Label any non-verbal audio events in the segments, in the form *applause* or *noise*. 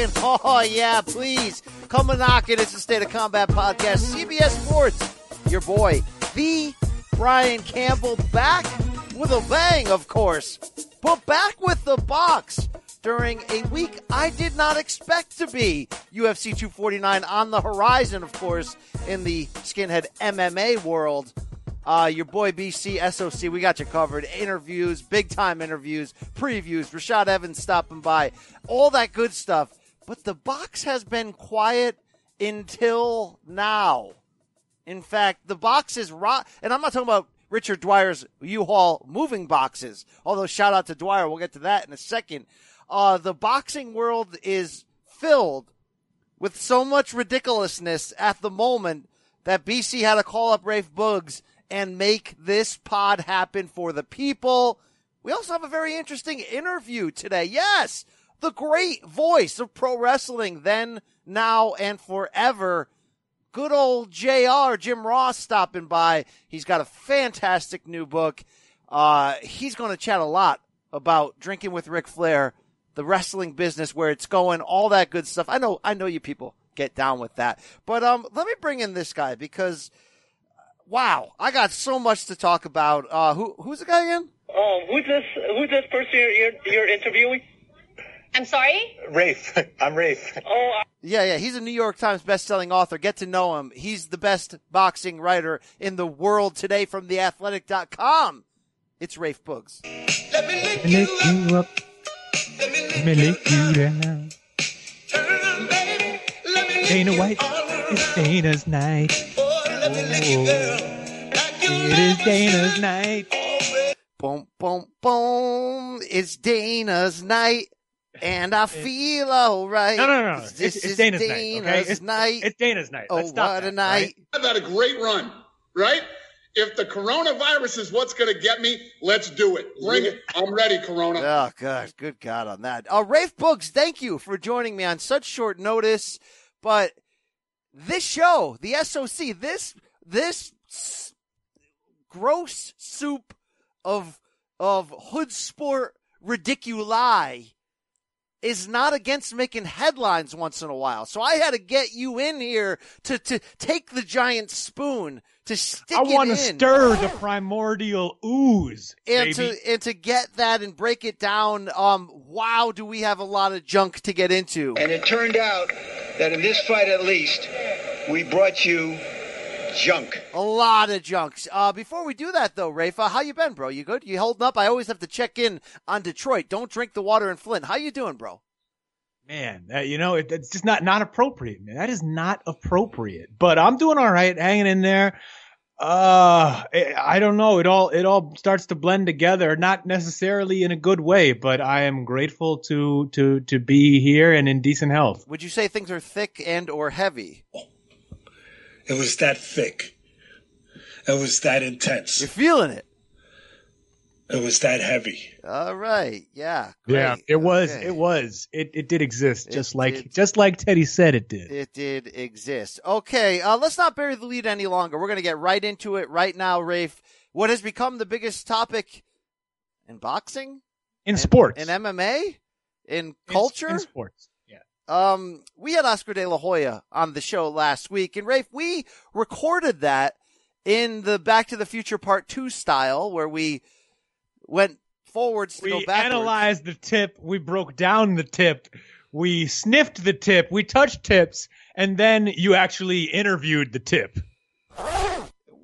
in. Oh, yeah, please. Come and knock it. It's the State of Combat podcast. CBS Sports. Your boy, the Brian Campbell, back with a bang, of course, but back with the box during a week I did not expect to be. UFC 249 on the horizon, of course, in the skinhead MMA world. Uh, your boy BC SOC, we got you covered. Interviews, big time interviews, previews, Rashad Evans stopping by, all that good stuff. But the box has been quiet until now. In fact, the box is rot, and I'm not talking about Richard Dwyer's U-Haul moving boxes. Although shout out to Dwyer, we'll get to that in a second. Uh, the boxing world is filled with so much ridiculousness at the moment that BC had to call up Rafe Bugs and make this pod happen for the people. We also have a very interesting interview today. Yes, the great voice of pro wrestling then, now, and forever. Good old JR, Jim Ross stopping by. He's got a fantastic new book. Uh, he's going to chat a lot about drinking with Ric Flair, the wrestling business, where it's going, all that good stuff. I know, I know you people get down with that. But, um, let me bring in this guy because, wow, I got so much to talk about. Uh, who, who's the guy again? Um, who's this? Who's this person you're, you're interviewing? I'm sorry? Rafe. *laughs* I'm Rafe. Oh, I- Yeah, yeah, he's a New York Times best-selling author. Get to know him. He's the best boxing writer in the world today from theathletic.com. It's Rafe Boogs. Let me lick you up. Let me lick you down. Dana White, it's Dana's night. Oh, it is Dana's night. Boom, boom, boom. It's Dana's night. And I feel alright. No, no, no. no. This It's, it's is Dana's, night. Okay, it's, night. it's Dana's night. oh, Let's stop what that, a night. right? I've had a great run, right? If the coronavirus is what's going to get me, let's do it. Bring it. I'm ready, Corona. Oh, God. Good God on that. Uh, Rafe Boogs, thank you for joining me on such short notice. But this show, the SOC, this, this s- gross soup of, of hood sport ridiculi is not against making headlines once in a while. So I had to get you in here to, to take the giant spoon to stick it in. I want to stir the primordial ooze, and baby. to and to get that and break it down um wow do we have a lot of junk to get into And it turned out that in this fight at least, we brought you junk. a lot of junks uh before we do that though rafa how you been bro you good you holding up i always have to check in on detroit don't drink the water in flint how you doing bro Man, that, you know, it, it's just not not appropriate, man. That is not appropriate. But I'm doing all right, hanging in there. Uh, I I don't know. It all it all starts to blend together, not necessarily in a good way, but I am grateful to to to be here and in decent health. would you say things are thick and or heavy It was that thick. It was that intense. you're feeling it It was that heavy. all right yeah Yeah, it was Okay. it was it it did exist, It just like did. just like Teddy said it did. It did exist. Okay, uh, let's not bury the lead any longer. We're going to get right into it right now, Rafe. What has become the biggest topic in boxing, In sports, in MMA, in In- culture? in sports. Um, we had Oscar De La Hoya on the show last week, and Rafe, we recorded that in the Back to the Future Part Two style, where we went forwards to go We backwards. analyzed the tip. We broke down the tip. We sniffed the tip. We touched tips, and then you actually interviewed the tip.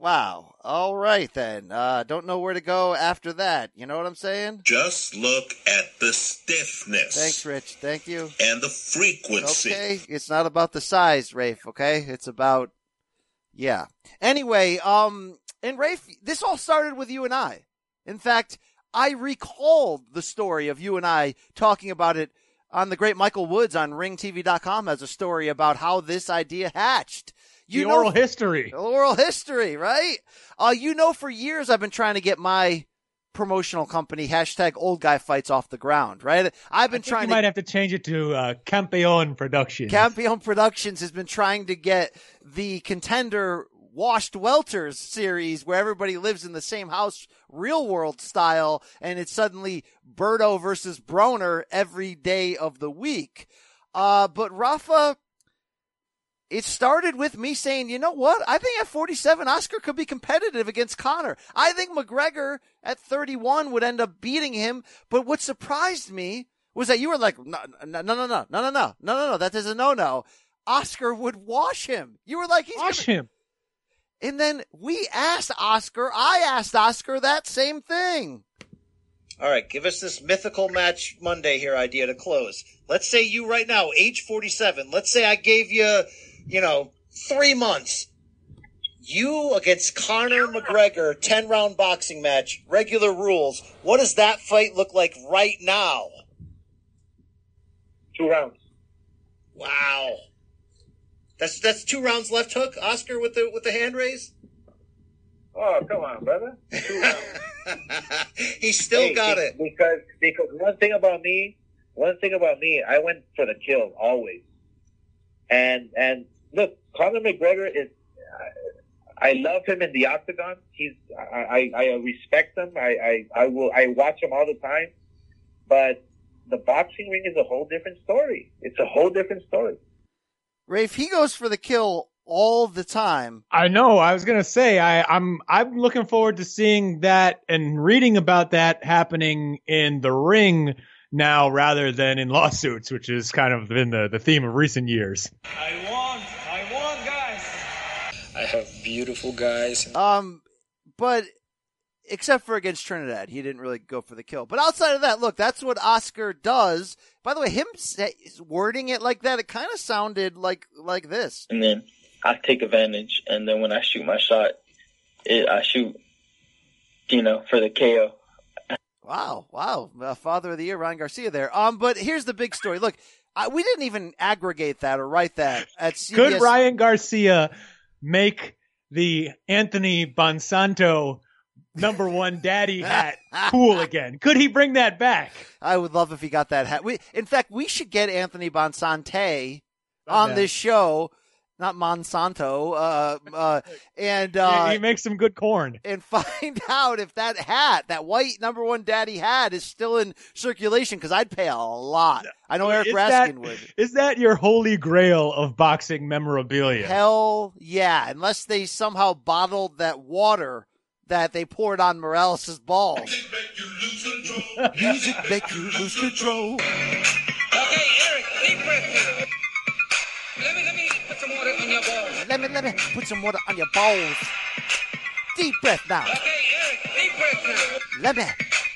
Wow. All right then. Uh, don't know where to go after that. You know what I'm saying? Just look at the stiffness Thanks, Rich. Thank you. and the frequency. Okay, it's not about the size, Rafe. Okay, it's about yeah. Anyway, um, and Rafe, this all started with you and I. In fact, I recalled the story of you and I talking about it on the great Michael Woods on RingTV.com as a story about how this idea hatched. You the know, oral history. oral history, right? Uh, you know, for years I've been trying to get my promotional company hashtag old guy fights off the ground, right? I've been trying you to might have to change it to uh, Campeon Productions. Campion Productions has been trying to get the contender Washed Welters series where everybody lives in the same house, real world style, and it's suddenly Berto versus Broner every day of the week. Uh, but Rafa, it started with me saying, you know what? I think at 47, Oscar could be competitive against Conor. I think McGregor at 31 would end up beating him. But what surprised me was that you were like, no, no, no, no, no, no, no, no, no, no, that is a no, no. Oscar would wash him. You were like, he's Wash gonna... him. And then we asked Oscar, I asked Oscar that same thing. All right, give us this mythical match Monday here idea to close. Let's say you right now, age 47, let's say I gave you, you know, three months. You against Conor McGregor, 10 round boxing match, regular rules. What does that fight look like right now? Two rounds. Wow. That's that's two rounds left hook, Oscar with the with the hand raise? Oh, come on, brother. Two rounds. *laughs* he still Hey, got it. Because because one thing about me, one thing about me, I went for the kill always. And and look, Conor McGregor is. I, I love him in the octagon. He's I, I, I respect him. I, I, I will I watch him all the time. But the boxing ring is a whole different story. It's a whole different story. Rafe, he goes for the kill all the time. I know. I was gonna say I, I'm I'm looking forward to seeing that and reading about that happening in the ring now rather than in lawsuits, which is kind of been the, the theme of recent years. I won. Have beautiful guys. Um, but except for against Trinidad, he didn't really go for the kill. But outside of that, look, that's what Oscar does. By the way, him say, wording it like that, it kind of sounded like like this. and then I take advantage. And then when I shoot my shot, it, I shoot, you know, for the KO. Wow, wow, uh, Father of the Year, Ryan Garcia there. Um, but here's the big story. Look, I, we didn't even aggregate that or write that at CBS. Could Ryan Garcia make the Anthony Bonsante number one daddy hat *laughs* cool again? Could he bring that back? I would love if he got that hat. We, in fact, we should get Anthony Bonsante oh, on that. this show, not Monsanto, uh, uh, and *laughs* He- uh, he makes some good corn. and *laughs* find out if that hat, that white number one daddy hat, is still in circulation. Because I'd pay a lot. I know Eric is Raskin that, would. Is that your holy grail of boxing memorabilia? Hell yeah! Unless they somehow bottled that water that they poured on Morales' balls. Music make you lose control. *laughs* Okay, Eric, deep breath here. Your balls. Let me let me put some water on your balls. Deep breath now. Okay, Eric, deep breath now. Let me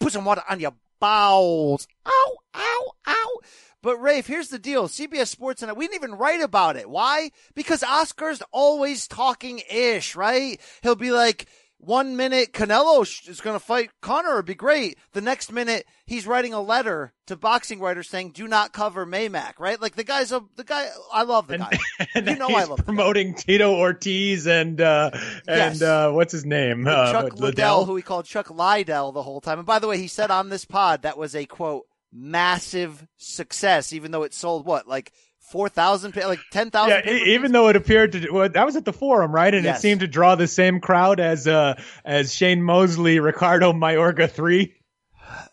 put some water on your balls. Ow, ow, ow. But Rafe, here's the deal. CBS Sports Tonight, we didn't even write about it. Why? Because Oscar's always talking ish, right? He'll be like, one minute Canelo is going to fight Conor. It'd be great. The next minute he's writing a letter to boxing writers saying, "Do not cover Maymac." Right? Like the guy's a the guy. I love the guy. *laughs* And you know I love promoting Tito Ortiz and uh, Yes. and uh, what's his name? Uh, Chuck what, Liddell, who he called Chuck Liddell the whole time. And by the way, he said on this pod that was a quote massive success, even though it sold what like four thousand, like ten thousand. Yeah, even though it appeared to well, that was at the forum, right? And Yes. it seemed to draw the same crowd as uh as Shane Mosley, Ricardo Mayorga three.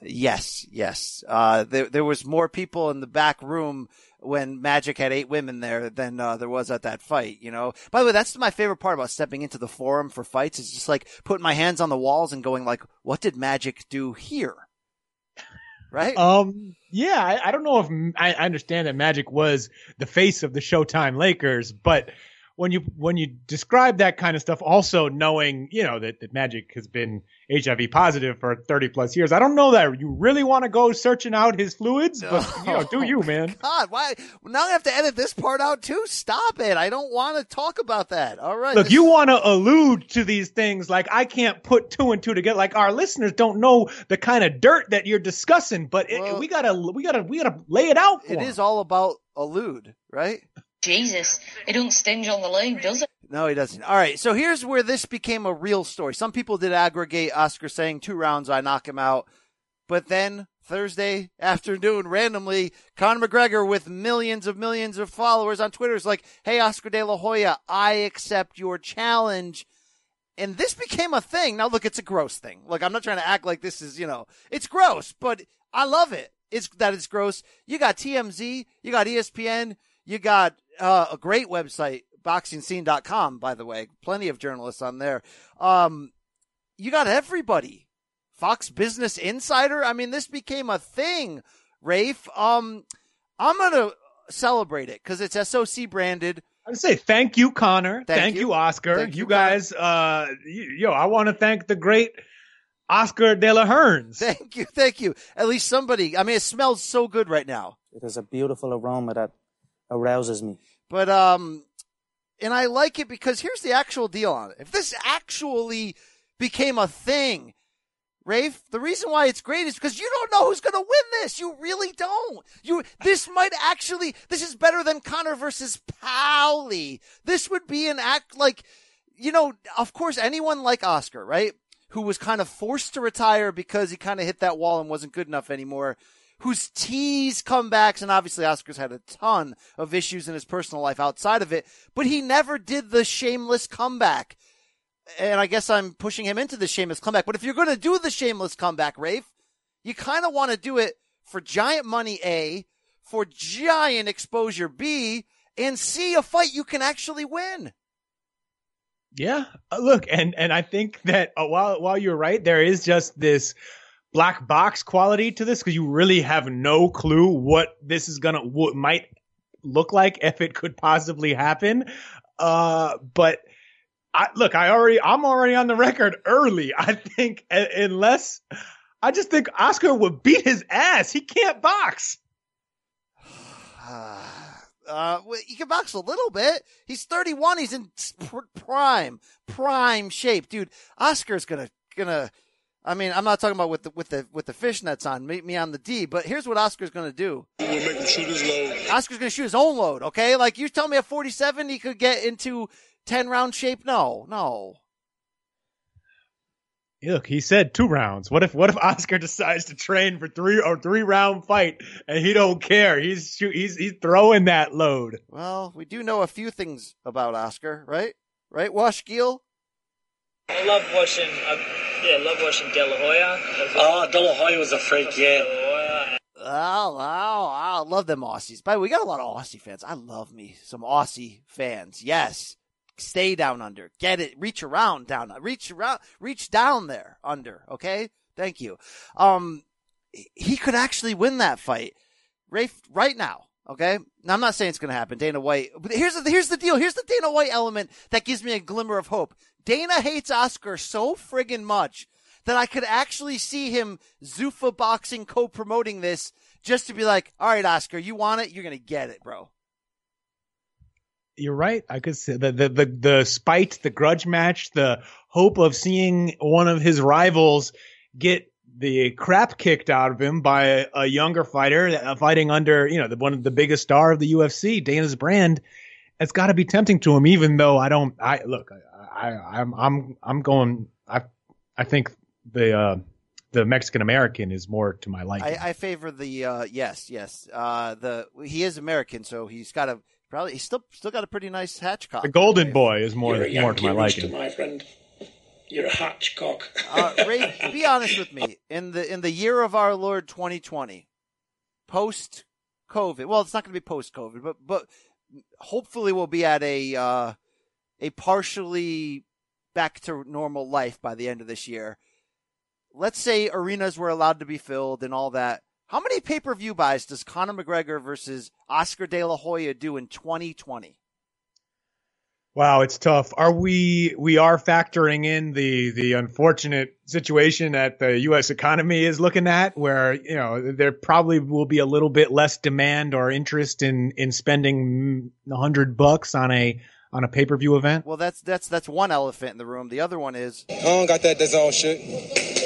Yes, yes. Uh, there there was more people in the back room when Magic had eight women there than uh, there was at that fight. You know. By the way, that's my favorite part about stepping into the forum for fights. Is just like putting my hands on the walls and going like, "What did Magic do here?" Right. Um, yeah, I, I don't know if I, I understand that Magic was the face of the Showtime Lakers, but when you when you describe that kind of stuff, also knowing you know that, that Magic has been HIV positive for thirty plus years, I don't know that you really want to go searching out his fluids, but you know, do you, *laughs* oh man? God, why? Now I have to edit this part out too. Stop it. I don't want to talk about that. All right. Look, this- you want to allude to these things like I can't put two and two together. Like our listeners don't know the kind of dirt that you're discussing, but it, we gotta we gotta we gotta lay it out for It 'em. is all about allude, right? Jesus, it don't stinge on the leg, does it? No, he doesn't. All right. So here's where this became a real story. Some people did aggregate Oscar saying two rounds, I knock him out. But then Thursday afternoon, randomly, Conor McGregor with millions of millions of followers on Twitter is like, Hey, Oscar De La Hoya, I accept your challenge. And this became a thing. Now look, it's a gross thing. Look, I'm not trying to act like this is, you know, it's gross, but I love it. it's that it's gross. You got TMZ, you got ESPN, you got uh, a great website, boxingscene.com, by the way. Plenty of journalists on there. Um, you got everybody. Fox Business Insider. I mean, this became a thing, Rafe. Um, I'm gonna celebrate it because it's SOC branded. I'd say thank you, Conor. Thank Thank, you. you. Oscar. Thank you, you guys, uh, yo, I want to thank the great Oscar De La Hearns. Thank you, thank you. At least somebody. I mean, it smells so good right now. It is a beautiful aroma that arouses me. But um, and I like it because here's the actual deal on it. If this actually became a thing, Rafe, the reason why it's great is because you don't know who's going to win this. You really don't. You this might actually this is better than Conor versus Paulie. This would be an act like you know, of course anyone like Oscar, right? Who was kind of forced to retire because he kind of hit that wall and wasn't good enough anymore. Who's teased comebacks, and obviously Oscar's had a ton of issues in his personal life outside of it, but he never did the shameless comeback and I guess I'm pushing him into the shameless comeback. But if you're going to do the shameless comeback, Rafe, you kind of want to do it for giant money A, for giant exposure B, and C, a fight you can actually win. Yeah, uh, look, and and I think that uh, while while you're right, there is just this black box quality to this because you really have no clue what this is gonna what might look like if it could possibly happen. Uh, but I look, I already I'm already on the record early. *laughs* I think unless I just think Oscar would beat his ass. He can't box. *sighs* Uh, he can box a little bit. He's 31. He's in pr- prime, prime shape, dude. Oscar's gonna, gonna. I mean, I'm not talking about with the with the with the fishnets on, meet me on the D. But here's what Oscar's gonna do. We'll make him shoot his load. Oscar's gonna shoot his own load. Okay, like you tell me at 47 he could get into 10 round shape. No, no. Look, he said two rounds. What if what if Oscar *laughs* decides to train for three or three round fight and he don't care? He's shoot, he's he's throwing that load. Well, we do know a few things about Oscar, right? Right, Wash Giel? I love watching. Yeah, love watching De La Hoya. Oh, De La Hoya was a freak, yeah. Oh, wow, I love them Aussies. By the way, we got a lot of Aussie fans. I love me some Aussie fans. Yes. Stay down under. Get it. Reach around down. Reach around. Reach down there under. Okay. Thank you. Um, he could actually win that fight. Rafe, right now. Okay. Now I'm not saying it's going to happen. Dana White, but here's the, here's the deal. Here's the Dana White element that gives me a glimmer of hope. Dana hates Oscar so friggin' much that I could actually see him Zuffa Boxing co-promoting this just to be like, all right, Oscar, you want it? You're going to get it, bro. You're right. I could say the, the the the spite, the grudge match, the hope of seeing one of his rivals get the crap kicked out of him by a, a younger fighter uh, fighting under you know the one of the biggest star of the UFC, Dana's brand. It's got to be tempting to him, even though I don't. I look, I, I I'm I'm I'm going. I I think the uh, the Mexican American is more to my liking. I, I favor the uh, yes, yes. Uh, the he is American, so he's got a probably he's still still got a pretty nice hatchcock. the Golden Boy is more You're a more to my Yankee rooster, liking. my friend. You're a hatchcock. uh, Ray, be honest with me. In the in the year of our Lord 2020, post COVID. Well, it's not going to be post COVID, but but hopefully we'll be at a uh, a partially back to normal life by the end of this year. Let's say arenas were allowed to be filled and all that. How many pay per view buys does Conor McGregor versus Oscar De La Hoya do in 2020? Wow, it's tough. Are we we are factoring in the the unfortunate situation that the US economy is looking at where, you know, there probably will be a little bit less demand or interest in in spending 100 bucks on a on a pay-per-view event? Well, that's that's that's one elephant in the room. The other one is I don't got that DAZN shit.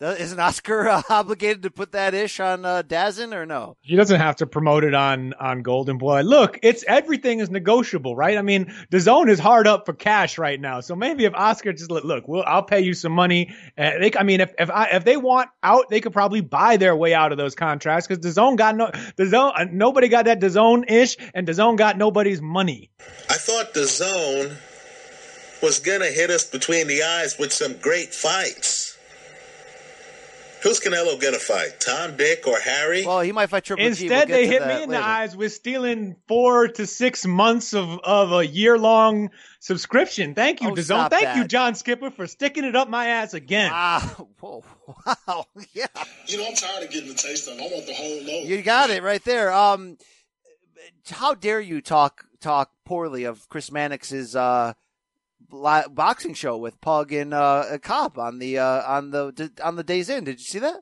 Isn't Oscar uh, *laughs* obligated to put that ish on uh, Dazn or no? He doesn't have to promote it on on Golden Boy. Look, it's everything is negotiable, right? I mean, the zone is hard up for cash right now. So maybe if Oscar just look, look, we'll, I'll pay you some money. Uh, they, I mean, if if I, if they want out, they could probably buy their way out of those contracts because the zone got no the zone uh, nobody got that the zone ish, and the zone got nobody's money. I thought the zone was gonna hit us between the eyes with some great fights. Who's Canelo gonna fight? Tom, Dick, or Harry? Well, he might fight Triple G. We'll Instead, they to hit me in the eyes with stealing four to six months of, of a year long subscription. Thank you, Oh, DAZN. stop Thank you. John Skipper, for sticking it up my ass again. Wow. *laughs* Whoa. Wow. *laughs* Yeah. You know, I'm tired of getting the taste of it. I want the whole load. You got it right there. Um, how dare you talk talk poorly of Chris Mannix's uh li- boxing show with Pug and uh, Cop on the uh on the on the DAZN? Did you see that?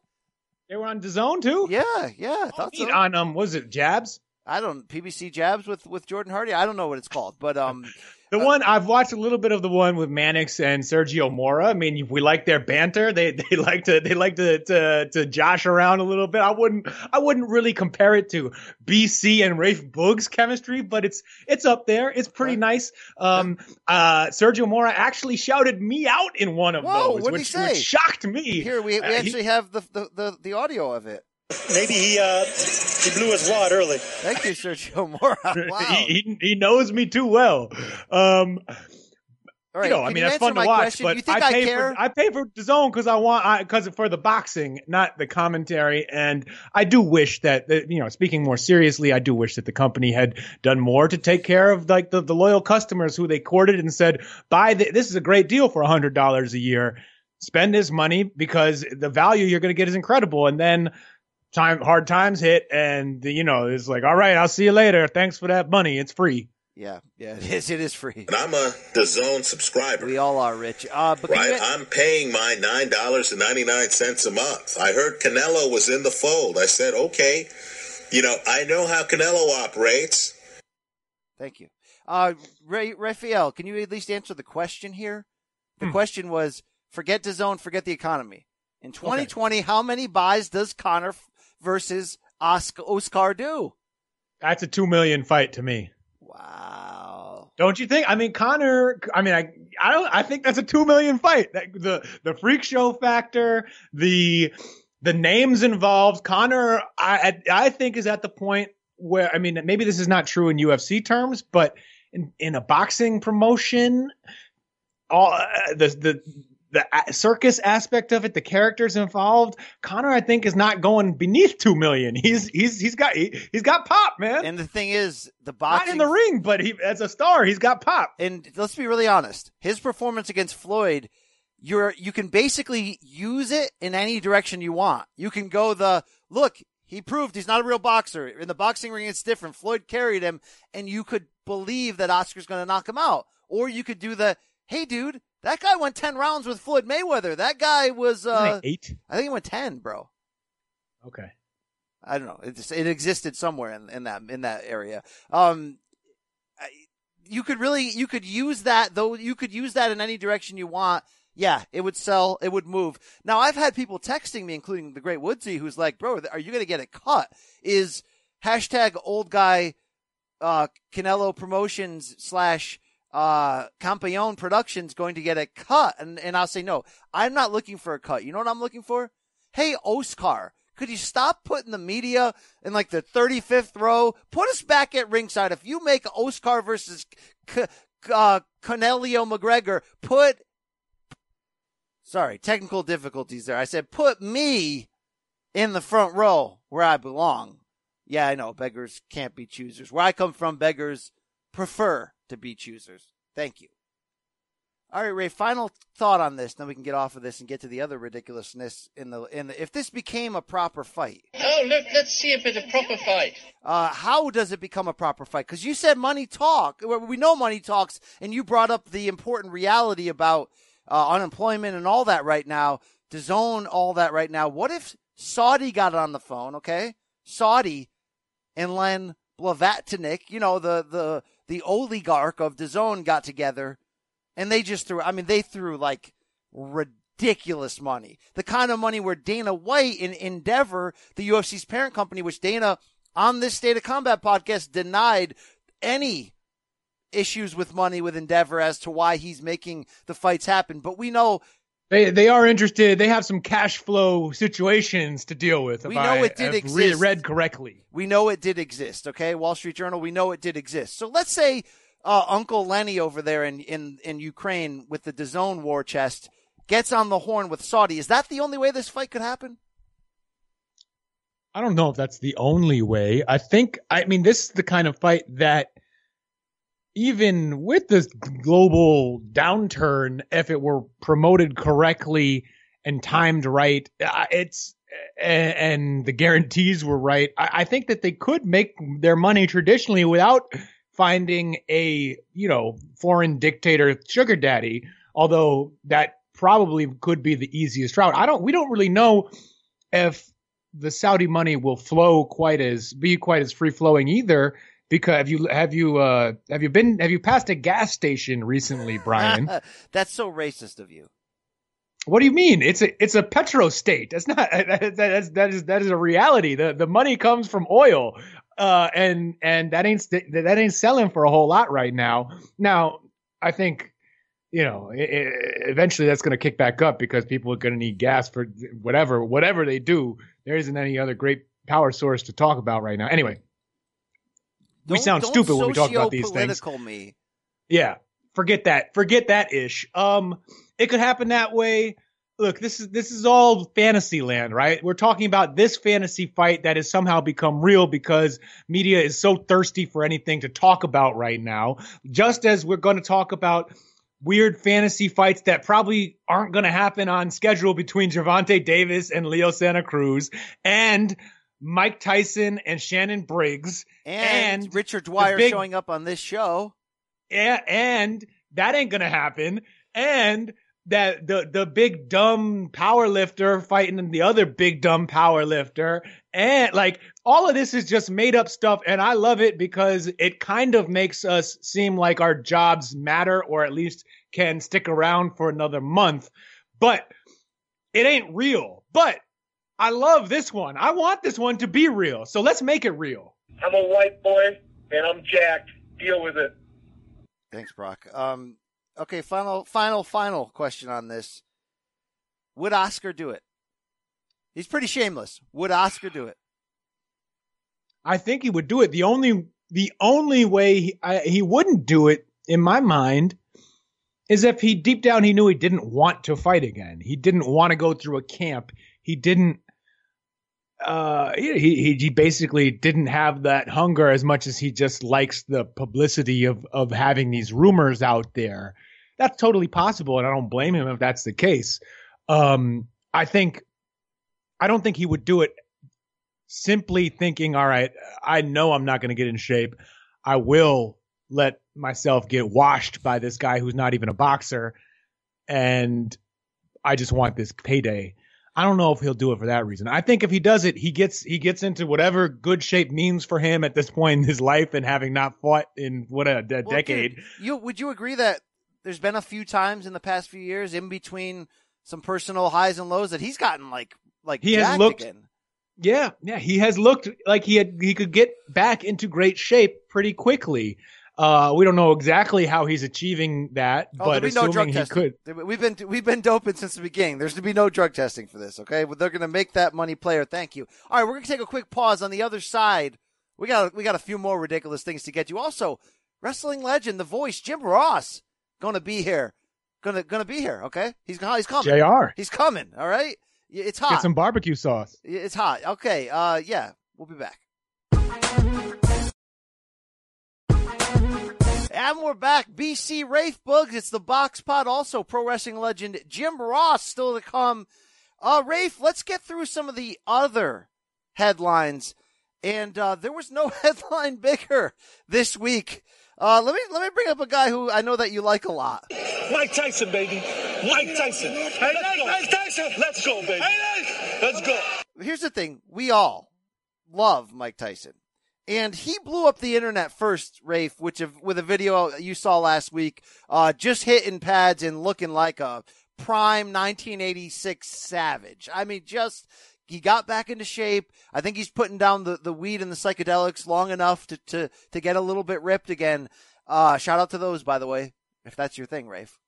They were on DAZN too. Yeah, yeah. I thought so. On um, was it Jabs? I don't PBC jabs with with Jordan Hardy. I don't know what it's called, but um, *laughs* The one I've watched a little bit of the one with Mannix and Sergio Mora. I mean, we like their banter. They *laughs* they like to they like to to, to josh around a little bit. I wouldn't I wouldn't really compare it to BC and Rafe Boog's chemistry, but it's it's up there. It's pretty nice. Um, uh, Sergio Mora actually shouted me out in one of Whoa, those, what'd he which, say? which shocked me. here we we Uh, he- actually have the, the the the audio of it. Maybe he uh, he blew his wad early. Thank you, Sergio Mora. *laughs* Wow. he, he he knows me too well. Um, All right, you know, I can mean, you that's answer fun to my watch. question? But You think I I pay care? for I pay for the zone because I want because for the boxing, not the commentary. And I do wish that that, you know, speaking more seriously, I do wish that the company had done more to take care of like the, the loyal customers who they courted and said, "Buy the, this is a great deal for a hundred dollars a year. Spend this money because the value you're going to get is incredible." And then time hard times hit, and you know, it's like, "All right, I'll see you later. Thanks for that money. It's free." Yeah, yeah, *laughs* it is. It is free. And I'm a the zone subscriber. We all are rich. Uh, but Right, you- I'm paying my nine dollars and ninety nine cents a month. I heard Canelo was in the fold. I said, okay, you know, I know how Canelo operates. Thank you. Uh, Ray, Raphael, can you at least answer the question here? The Hmm. question was forget the zone, forget the economy. In 2020, how many buys does Conor f- versus Oscar, Oscar do? That's a two million fight to me. Wow. Don't you think? I mean, Conor. I mean, I I don't. I think that's a two million fight. That, the the freak show factor, the the names involved. Conor, I I I think is at the point where I mean, maybe this is not true in UFC terms, but in in a boxing promotion, all uh, the the the circus aspect of it, the characters involved. Conor, I think, is not going beneath two million. He's he's he's got he, he's got pop, man. And the thing is, the boxing Not in the ring, but he as a star, he's got pop. and let's be really honest, his performance against Floyd, you're you can basically use it in any direction you want. You can go the look, he proved he's not a real boxer. In the boxing ring it's different. Floyd carried him and you could believe that Oscar's going to knock him out. Or you could do the hey dude, that guy went 10 rounds with Floyd Mayweather. That guy was uh eight. I think he went 10, bro. Okay. I don't know. It just, it existed somewhere in, in that in that area. Um, I- you could really you could use that though. You could use that in any direction you want. Yeah, it would sell. It would move. Now I've had people texting me, including the great Woodsy, who's like, "Bro, are you going to get it cut?" Is hashtag old guy uh, Canelo Promotions slash uh, Campeon Productions going to get a cut? And and I'll say no. I'm not looking for a cut. You know what I'm looking for? Hey, Oscar, could you stop putting the media in like the 35th row? Put us back at ringside. If you make Oscar versus C- uh, Cornelio McGregor, put sorry, technical difficulties there. I said put me in the front row where I belong. Yeah, I know beggars can't be choosers. Where I come from, beggars prefer to be choosers. Thank you. All right, Ray. Final thought on this, then we can get off of this and get to the other ridiculousness in the in the. If this became a proper fight, Oh, let, let's see a bit of proper fight. uh, how does it become a proper fight? Because you said money talk. Well, We know money talks, and you brought up the important reality about uh, unemployment and all that right now. To zone all that right now. What if Saudi got on the phone? Okay, Saudi and Len Blavatnik, you know the the the oligarch of DAZN got together, and they just threw. I mean, they threw like ridiculous money, the kind of money where Dana White in Endeavor, the UFC's parent company, which Dana on this State of Combat podcast denied any issues with money with Endeavor as to why he's making the fights happen. But we know They they are interested. They have some cash flow situations to deal with. If We know I it did have re- exist. read correctly. We know it did exist, okay? Wall Street Journal, we know it did exist. So let's say uh, Uncle Lenny over there in, in, in Ukraine with the DAZN war chest gets on the horn with Saudi. Is that the only way this fight could happen? I don't know if that's the only way. I think, I mean, this is the kind of fight that even with this global downturn, if it were promoted correctly and timed right, uh, it's, and, the guarantees were right. I, I think that they could make their money traditionally without finding a, you know, foreign dictator sugar daddy, although that probably could be the easiest route. I don't, we don't really know if the Saudi money will flow quite as be quite as free flowing either. Because have you have you uh have you been have you passed a gas station recently, Brian? *laughs* That's so racist of you. What do you mean? It's a it's a petro state. That's not *laughs* that, that's that is that is a reality. The the money comes from oil, uh, and and that ain't that ain't selling for a whole lot right now. Now I think you know, it, it, eventually that's going to kick back up because people are going to need gas for whatever, whatever they do. There isn't any other great power source to talk about right now. Anyway, we sound stupid when we talk about these things. me. Yeah, forget that. Forget that ish. Um, it could happen that way. Look, this is this is all fantasy land, right? We're talking about this fantasy fight that has somehow become real because media is so thirsty for anything to talk about right now. Just as we're going to talk about weird fantasy fights that probably aren't going to happen on schedule between Gervonta Davis and Leo Santa Cruz and Mike Tyson and Shannon Briggs And, Richard Dwyer big- showing up on this show. yeah, and that ain't gonna happen. And that the the big dumb power lifter fighting the other big dumb power lifter. And like all of this is just made up stuff, and I love it because it kind of makes us seem like our jobs matter or at least can stick around for another month. But it ain't real. But I love this one. I want this one to be real. So let's make it real. I'm a white boy and I'm jacked. Deal with it. Thanks, Brock. Um, okay, final, final, final question on this. Would Oscar do it? He's pretty shameless. Would Oscar do it? I think he would do it. The only the only way he, I, he wouldn't do it, in my mind, is if he deep down he knew he didn't want to fight again. He didn't want to go through a camp. He didn't. Uh, he, he he basically didn't have that hunger as much as he just likes the publicity of of having these rumors out there. That's totally possible, and I don't blame him if that's the case. Um, I think I don't think he would do it simply thinking, all right, I know I'm not going to get in shape. I will let myself get washed by this guy who's not even a boxer. And I just want this payday. I don't know if he'll do it for that reason. I think if he does it, he gets he gets into whatever good shape means for him at this point in his life, and having not fought in what a, Well, decade. dude, you would you agree that there's been a few times in the past few years, in between some personal highs and lows, that he's gotten like like He has looked- again. Yeah, yeah, he has looked like he had he could get back into great shape pretty quickly. Uh, we don't know exactly how he's achieving that, Oh, but there'll no assuming he testing. could. We've been we've been doping since the beginning. There's to be no drug testing for this. Okay, But they're going to make that money player. Thank you. All right, we're going to take a quick pause. On the other side, we got we got a few more ridiculous things to get you. Also, wrestling legend, the voice, Jim Ross, going to be here. Gonna gonna be here. Okay, he's he's coming. JR. He's coming. All right. It's hot. Get some barbecue sauce. It's hot. Okay. Uh, yeah, we'll be back. And we're back. BC Rafe Bugs. It's the Box Pod. Also, pro wrestling legend Jim Ross still to come. Uh, Rafe, let's get through some of the other headlines. And uh, there was no *laughs* headline bigger this week. Uh, let me let me bring up a guy who I know that you like a lot. Mike Tyson, baby. Mike Tyson. Hey, let's go. Mike Tyson. Let's go, baby. Hey, Let's go. Here's the thing: we all love Mike Tyson, and he blew up the internet first, Rafe, which of, with a video you saw last week, uh, just hitting pads and looking like a prime 1986 Savage. I mean, just he got back into shape. I think he's putting down the, the weed and the psychedelics long enough to, to, to get a little bit ripped again. Uh, shout out to those, by the way, if that's your thing, Rafe.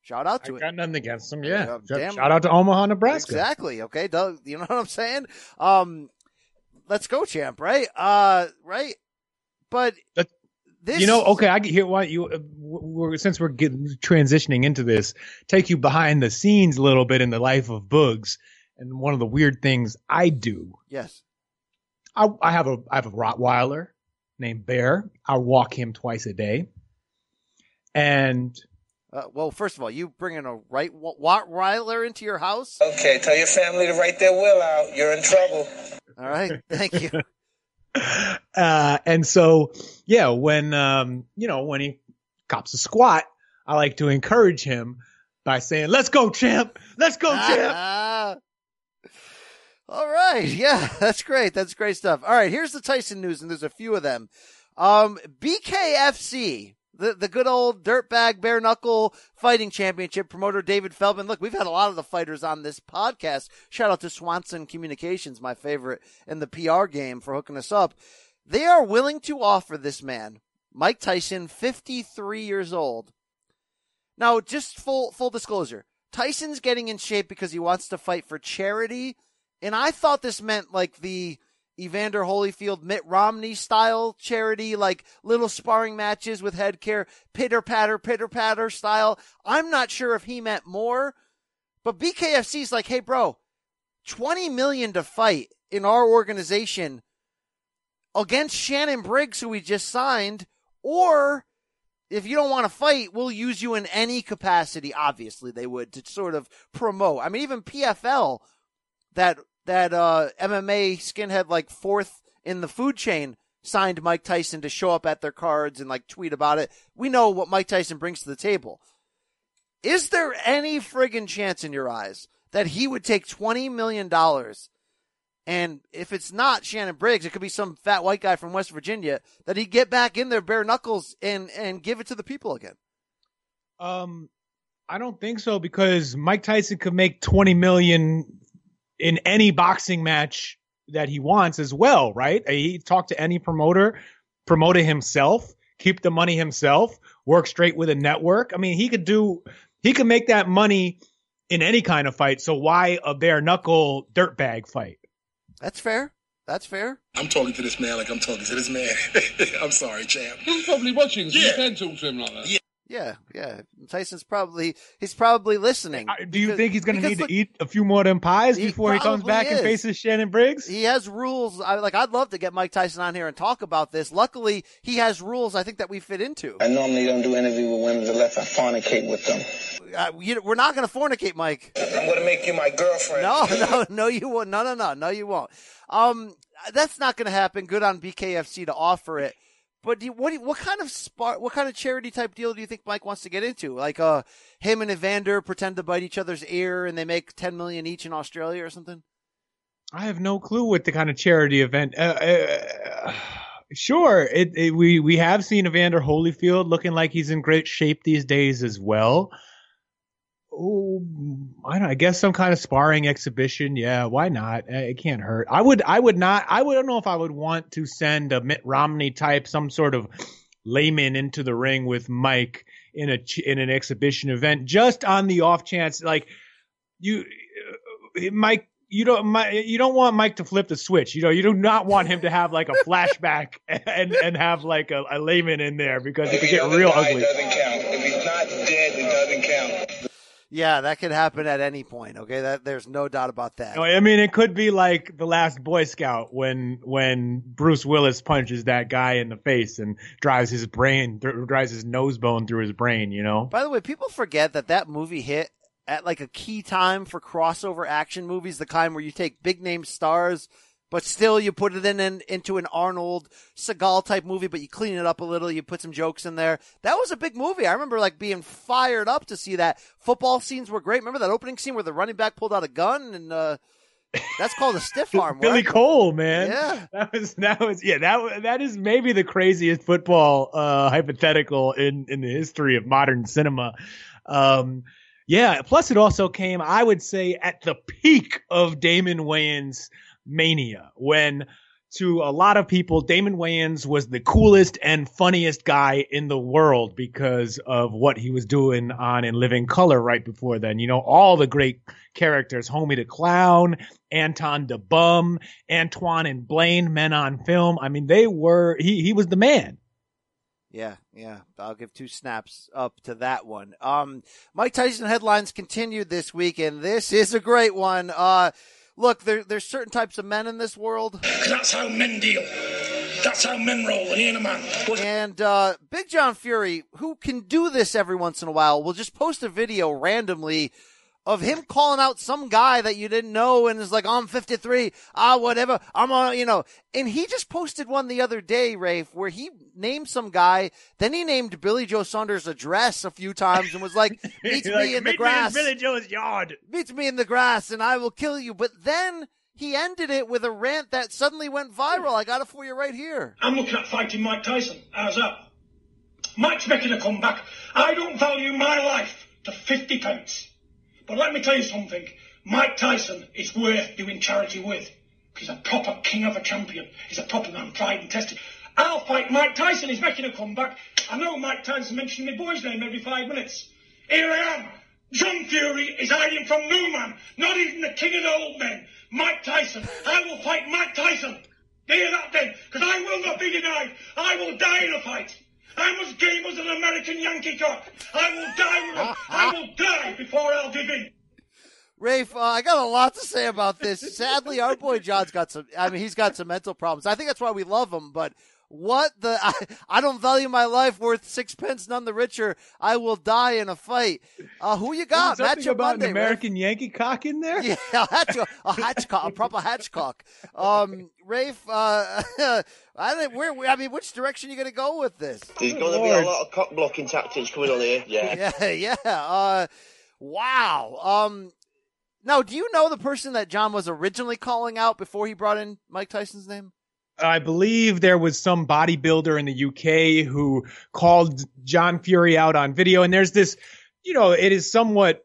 Shout out to I it. got nothing against him. Yeah. Uh, damn. Shout out to Omaha, Nebraska. Exactly. Okay. Doug, you know what I'm saying? Um, let's go, champ. Right? Uh, right. But this, You know, okay, I get here. Why you? Uh, we're, since we're getting transitioning into this, take you behind the scenes a little bit in the life of Boogs, and one of the weird things I do Yes. I, I have a I have a Rottweiler named Bear. I walk him twice a day, and Uh, well, first of all, you bringing a right Rottweiler into your house? Okay, tell your family to write their will out. You're in trouble. All right, *laughs* thank you. uh, and so yeah, when um, you know when he cops a squat, I like to encourage him by saying, "Let's go, champ! Let's go, champ!" Ah. All right. Yeah, *laughs* that's great. That's great stuff. All right. Here's the Tyson news, and there's a few of them. Um, BKFC, the, the good old dirtbag bare knuckle fighting championship promoter David Feldman. Look, we've had a lot of the fighters on this podcast. Shout out to Swanson Communications, my favorite in the PR game for hooking us up. They are willing to offer this man, Mike Tyson, 53 years old. Now, just full, full disclosure. Tyson's getting in shape because he wants to fight for charity and I thought this meant like the Evander Holyfield, Mitt Romney style charity, like little sparring matches with head care, pitter patter, pitter patter style. I'm not sure if he meant more, but BKFC's like, hey, bro, 20 million to fight in our organization against Shannon Briggs, who we just signed, or if you don't want to fight, we'll use you in any capacity. Obviously, they would to sort of promote. I mean, even PFL that that uh, MMA skinhead like fourth in the food chain signed Mike Tyson to show up at their cards and like tweet about it. We know what Mike Tyson brings to the table. Is there any friggin' chance in your eyes that he would take $20 million and if it's not Shannon Briggs, it could be some fat white guy from West Virginia that he get back in there bare knuckles and, and give it to the people again? Um, I don't think so because Mike Tyson could make 20 million in any boxing match that he wants as well, right? He talked to any promoter, promote it himself, keep the money himself, work straight with a network. I mean, he could do, he could make that money in any kind of fight. So why a bare knuckle dirtbag fight? That's fair. That's fair. I'm talking to this man like I'm talking to this man. *laughs* I'm sorry, champ. He's probably watching, so Yeah. you can talk to him like that. Yeah. Yeah, yeah. Tyson's probably he's probably listening. Do you think he's going to need look, to eat a few more of them pies before he comes probably back and faces Shannon Briggs? He has rules. I like. I'd love to get Mike Tyson on here and talk about this. Luckily, he has rules. I think that we fit into. I normally don't do interview with women unless I fornicate with them. Uh, you, we're not going to fornicate, Mike. I'm gonna make you my girlfriend. No, *laughs* no, no, you won't. No, no, no, no, you won't. Um, that's not going to happen. Good on BKFC to offer it. But do you, what do you, what kind of what kind of charity type deal do you think Mike wants to get into? Like, uh, him and Evander pretend to bite each other's ear and they make ten million each in Australia or something. I have no clue what the kind of charity event. Uh, uh, sure, it, it, we we have seen Evander Holyfield looking like he's in great shape these days as well. Oh, I don't. I guess some kind of sparring exhibition. Yeah, why not? Uh, It can't hurt. I would. I would not. I would I don't know if I would want to send a Mitt Romney type, some sort of layman into the ring with Mike in a in an exhibition event, just on the off chance, like you, uh, Mike. You don't, you don't want Mike to flip the switch. You know, you do not want him to have like a *laughs* flashback and and have like a, a layman in there because it could get real ugly. Yeah, that could happen at any point. Okay, that there's no doubt about that. No, I mean, it could be like the last Boy Scout when when Bruce Willis punches that guy in the face and drives his brain, drives his nose bone through his brain. You know. By the way, people forget that that movie hit at like a key time for crossover action movies, the kind where you take big name stars, but still you put it in, in into an Arnold Seagal type movie, but you clean it up a little, you put some jokes in there. That was a big movie. I remember like being fired up to see that. Football scenes were great. Remember that opening scene where the running back pulled out a gun and uh that's called a stiff *laughs* arm. Billy work. Cole, man. Yeah. That was that was yeah that that is maybe the craziest football uh, hypothetical in in the history of modern cinema. Um, yeah. Plus, it also came, I would say, at the peak of Damon Wayans mania when. To a lot of people, Damon Wayans was the coolest and funniest guy in the world because of what he was doing on In Living Color right before then. You know, all the great characters, Homie the Clown, Anton the Bum, Antoine and Blaine, Men on Film. I mean, they were, he, he was the man. Yeah, yeah. I'll give two snaps up to that one. Um, Mike Tyson headlines continued this week, and this is a great one. Uh, look, there, there's certain types of men in this world. That's how men deal. That's how men roll, and he ain't a man. And uh, Big John Fury, who can do this every once in a while, will just post a video randomly of him calling out some guy that you didn't know and is like, I'm 53, ah, whatever, I'm on, you know. And he just posted one the other day, Rafe, where he named some guy, then he named Billy Joe Saunders' address a few times and was like, *laughs* meets Like, me in the "Meet me grass. Billy Joe's yard. Meets me in the grass and I will kill you. But then he ended it with a rant that suddenly went viral. I got it for you right here. I'm looking at fighting Mike Tyson. How's that? Mike's making a comeback. I don't value my life to 50 pence. But let me tell you something. Mike Tyson is worth doing charity with. He's a proper king of a champion. He's a proper man, tried and tested. I'll fight Mike Tyson. He's making a comeback. I know Mike Tyson mentioned my boy's name every five minutes. Here I am. John Fury is hiding from no man, not even the king of the old men. Mike Tyson. I will fight Mike Tyson. Hear that then? Because I will not be denied. I will die in a fight. I'm as game as an American Yankee cock. I will die with him. I will die before I'll give in. Rafe, uh, I got a lot to say about this. Sadly, our boy John's got some. I mean, he's got some mental problems. I think that's why we love him. But what the? *laughs* I, I don't value my life worth sixpence, none the richer. I will die in a fight. Uh, who you got? Something Match your about Monday, an Rafe. American Yankee cock in there? Yeah, a, hatch, a hatchcock, a proper hatchcock. Um, Rafe, uh, *laughs* I think where, where- I mean, which direction are you going to go with this? There's going to be a lot of cock blocking tactics coming on here. Yeah. *laughs* Yeah, yeah. Uh, wow. Um, now, do you know the person that John was originally calling out before he brought in Mike Tyson's name? I believe there was some bodybuilder in the UK who called John Fury out on video, and there's this, you know, it is somewhat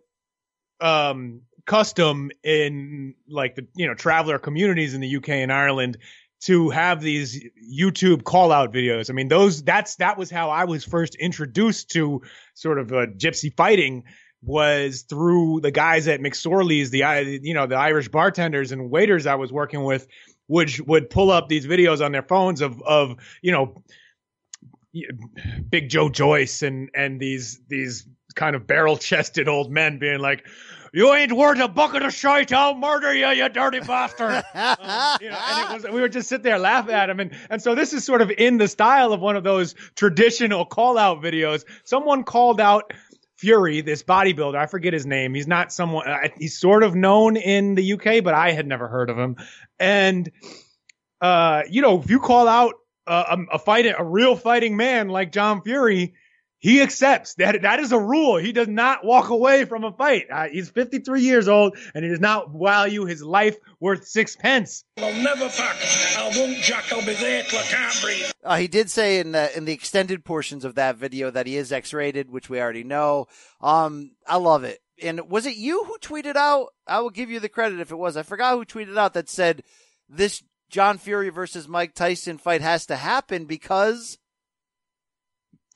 um custom in like the you know traveler communities in the UK and Ireland to have these YouTube call out videos. I mean, those that's that was how I was first introduced to sort of uh, gypsy fighting was through the guys at McSorley's, the you know the Irish bartenders and waiters I was working with would would pull up these videos on their phones of of you know Big Joe Joyce and and these these kind of barrel chested old men being like, "You ain't worth a bucket of shite. I'll murder you, you dirty bastard." *laughs* Um, you know, and it was we would just sit there laugh at him, and and so this is sort of in the style of one of those traditional call out videos. Someone called out. Fury, this bodybuilder, I forget his name. He's not someone, uh, he's sort of known in the UK, but I had never heard of him. And, uh, you know, if you call out uh, a, a fight, a real fighting man like John Fury, he accepts that that is a rule. He does not walk away from a fight. Uh, he's 53 years old and he does not value his life worth sixpence. I'll never fuck. I won't jack. I'll be there till I can't breathe. Uh, he did say in the in the extended portions of that video that he is X-rated, which we already know. Um, I love it. And was it you who tweeted out? I will give you the credit if it was. I forgot who tweeted out that said this John Fury versus Mike Tyson fight has to happen because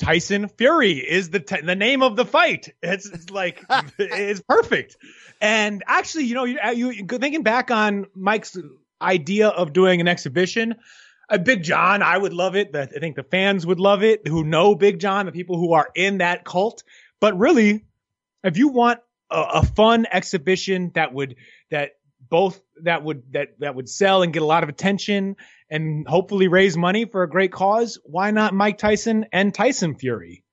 Tyson Fury is the t- the name of the fight. It's, it's like *laughs* it's perfect. And actually, you know, you, you thinking back on Mike's idea of doing an exhibition, a Big John, I would love it. I think the fans would love it who know Big John, the people who are in that cult. But really, if you want a, a fun exhibition that would that both that would that that would sell and get a lot of attention and hopefully raise money for a great cause, why not Mike Tyson and Tyson Fury?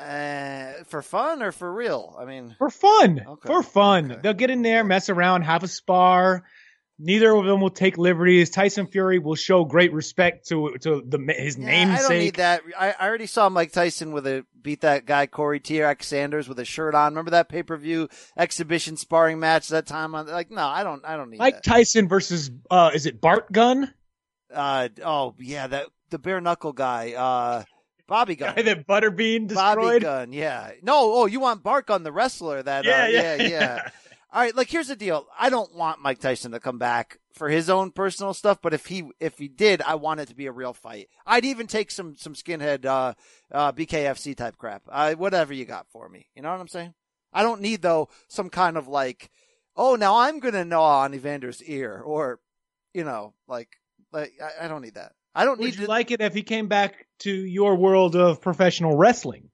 uh, for fun or for real. I mean, For fun. Okay. For fun. They'll get in there, mess around, have a spar. Neither of them will take liberties. Tyson Fury will show great respect to to the his Yeah, I don't need that. I, I already saw Mike Tyson with a beat that guy Corey T.R.X. Sanders with a shirt on. Remember that pay per view exhibition sparring match that time? On like, no, I don't. I don't need Mike Tyson versus uh is it Bart Gunn? Uh, oh yeah, that the bare knuckle guy. Uh, Bobby Gunn. Guy that Butterbean destroyed. Bobby destroyed. Gun. Yeah. No. Oh, you want Bart Gunn, the wrestler? That. Yeah, uh, yeah, yeah, yeah. All right, like here's the deal. I don't want Mike Tyson to come back for his own personal stuff, but if he if he did, I want it to be a real fight. I'd even take some some skinhead uh uh BKFC type crap. Uh whatever you got for me. You know what I'm saying? I don't need though some kind of like oh now I'm gonna gnaw on Evander's ear or you know, like like I, I don't need that. I don't Would need you to like it if he came back to your world of professional wrestling?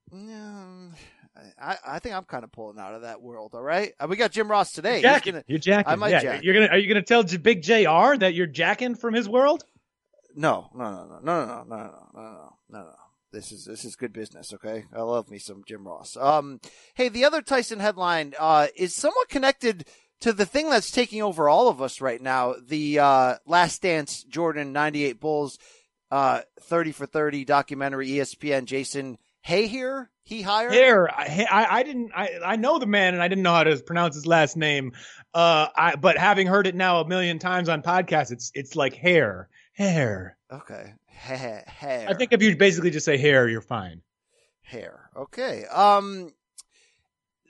I, I think I'm kind of pulling out of that world. All right, uh, we got Jim Ross today. He's Jacking. gonna- You're jacking. I might yeah, jack. You're gonna. Are you gonna tell J- Big Jr. that you're jacking from his world? No, no, no, no, no, no, no, no, no, no, no, no. This is this is good business. Okay, I love me some Jim Ross. Um, hey, the other Tyson headline uh, is somewhat connected to the thing that's taking over all of us right now. The uh, Last Dance Jordan '98 Bulls uh, 30 for 30 documentary. E ESPN. Jason Hehir. He hired. Hair. I, I, I didn't. I, I know the man, and I didn't know how to pronounce his last name. Uh, I, but having heard it now a million times on podcasts, it's it's like hair, hair. Okay. Hair. I think if you basically just say hair, you're fine. hair. Okay. Um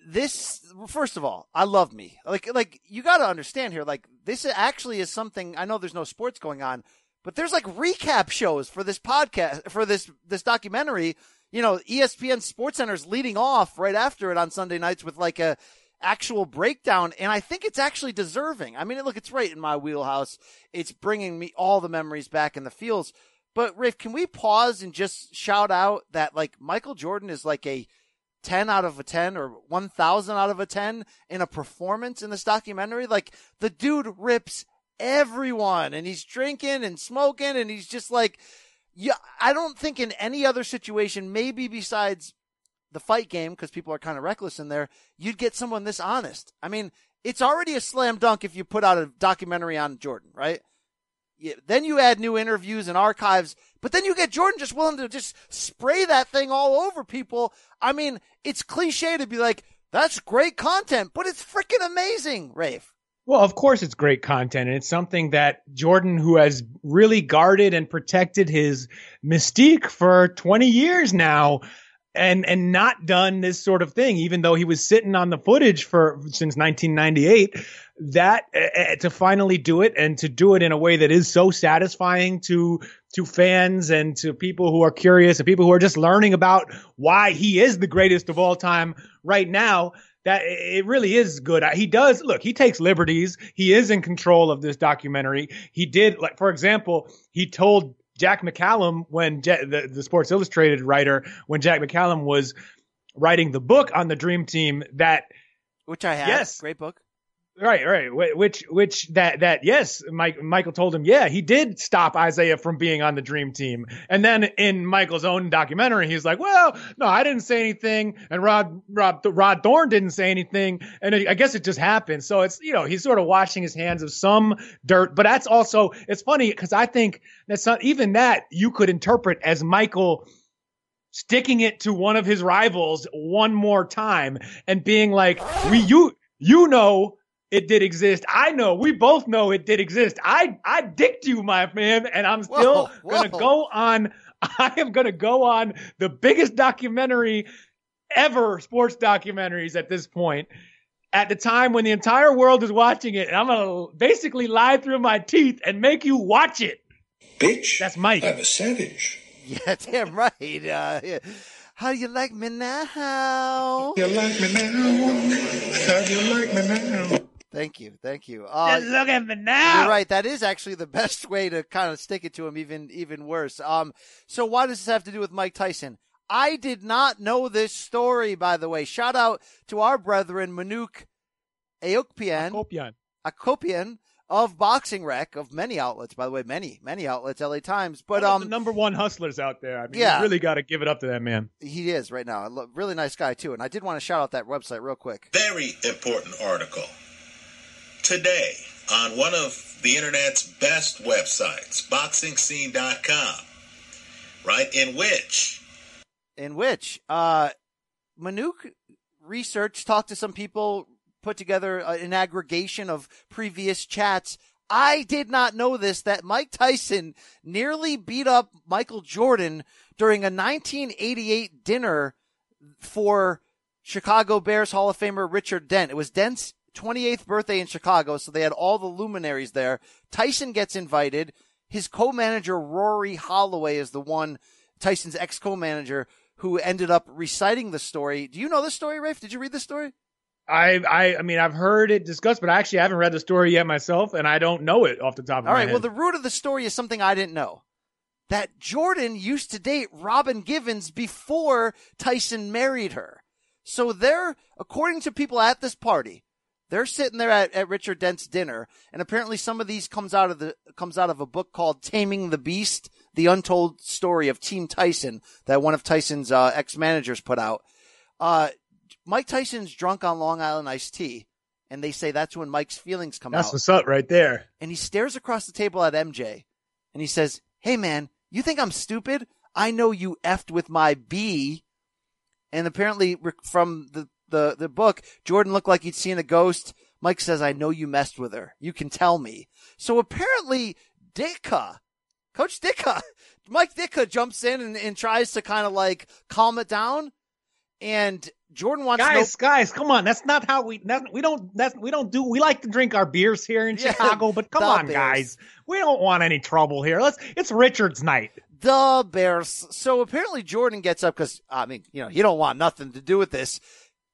this first of all, I love me. Like like you got to understand here like this actually is something I know there's no sports going on, but there's like recap shows for this podcast for this this documentary. You know, ESPN SportsCenter's leading off right after it on Sunday nights with like a actual breakdown and I think it's actually deserving. I mean, look, it's right in my wheelhouse. It's bringing me all the memories back in the feels. But Rafe, can we pause and just shout out that like Michael Jordan is like a 10 out of a 10 or 1000 out of a 10 in a performance in this documentary? Like the dude rips everyone and he's drinking and smoking and he's just like, yeah, I don't think in any other situation, maybe besides the fight game, because people are kind of reckless in there, you'd get someone this honest. I mean, it's already a slam dunk if you put out a documentary on Jordan, right? Yeah, then you add new interviews and archives, but then you get Jordan just willing to just spray that thing all over people. I mean, it's cliche to be like, that's great content, but it's freaking amazing, Rafe. Well, of course it's great content, and it's something that Jordan, who has really guarded and protected his mystique for 20 years now, and and not done this sort of thing, even though he was sitting on the footage for since 1998. That uh, to finally do it and to do it in a way that is so satisfying to to fans and to people who are curious and people who are just learning about why he is the greatest of all time right now that it really is good. He does look, he takes liberties. He is in control of this documentary. He did like, for example, he told Jack McCallum when Ja- the, the Sports Illustrated writer, when Jack McCallum was writing the book on the Dream Team that, which I have, yes, great book. Right, right. Which, which that, that, yes, Mike, Michael told him, yeah, he did stop Isaiah from being on the dream team. And then in Michael's own documentary, he's like, well, no, I didn't say anything. And Rod, Rod, Rod Thorn didn't say anything. And it, I guess it just happened. So it's, you know, he's sort of washing his hands of some dirt, but that's also, it's funny because I think that's not even that you could interpret as Michael sticking it to one of his rivals one more time and being like, we, you, you know, it did exist. I know. We both know it did exist. I I dicked you, my man, and I'm still Whoa, gonna go on. *laughs* I am gonna go on the biggest documentary ever, sports documentaries at this point. At the time when the entire world is watching it, and I'm gonna basically lie through my teeth and make you watch it. Bitch. That's Mike. I'm a savage. *laughs* Yeah, damn right. Uh, yeah. How do you like me now? You like me now? How you like me now? Thank you, thank you. Uh, Just look at me now. You're right. That is actually the *laughs* best way to kind of stick it to him, even even worse. Um, so why does this have to do with Mike Tyson? I did not know this story, by the way. Shout out to our brethren Manouk Aokpian, Akopyan. Akopyan of Boxing Rec, of many outlets, by the way, many many outlets, LA Times. But One um, the number one hustlers out there. I mean, Yeah. you really got to give it up to that man. he is right now. a Really nice guy too. And I did want to shout out that website real quick. Very important article. Today, on one of the internet's best websites, boxingscene.com, right, in which in which uh, Manouk research talked to some people, put together uh, an aggregation of previous chats. I did not know this that Mike Tyson nearly beat up Michael Jordan during a 1988 dinner for Chicago Bears Hall of Famer Richard Dent. It was Dent's 28th birthday in Chicago, so they had all the luminaries there. Tyson gets invited. His co-manager Rory Holloway is the one, Tyson's ex co-manager, who ended up reciting the story. Do you know this story, Rafe? Did you read the story? I, I, I mean, I've heard it discussed, but I actually haven't read the story yet myself, and I don't know it off the top of All my right. head. Well, the root of the story is something I didn't know. That Jordan used to date Robin Givens before Tyson married her. So they're, according to people at this party, they're sitting there at, at Richard Dent's dinner, and apparently some of these comes out of the comes out of a book called Taming the Beast: The Untold Story of Team Tyson that one of Tyson's uh, ex managers put out. Uh, Mike Tyson's drunk on Long Island iced tea, and they say that's when Mike's feelings come That's out. That's what's up right there. and he stares across the table at MJ, and he says, "Hey man, you think I'm stupid? I know you effed with my B." And apparently, from the the the book, Jordan looked like he'd seen a ghost. Mike says, "I know you messed with her. You can tell me." So apparently, Ditka, Coach Ditka, *laughs* Mike Ditka jumps in and, and tries to kind of like calm it down. And Jordan wants guys, no guys, come on. That's not how we. That's, we don't. That's we don't do. We like to drink our beers here in Yeah, Chicago, but come on, Bears. guys. We don't want any trouble here. Let's. It's Richard's night. the Bears. So apparently Jordan gets up because I mean, you know, you don't want nothing to do with this.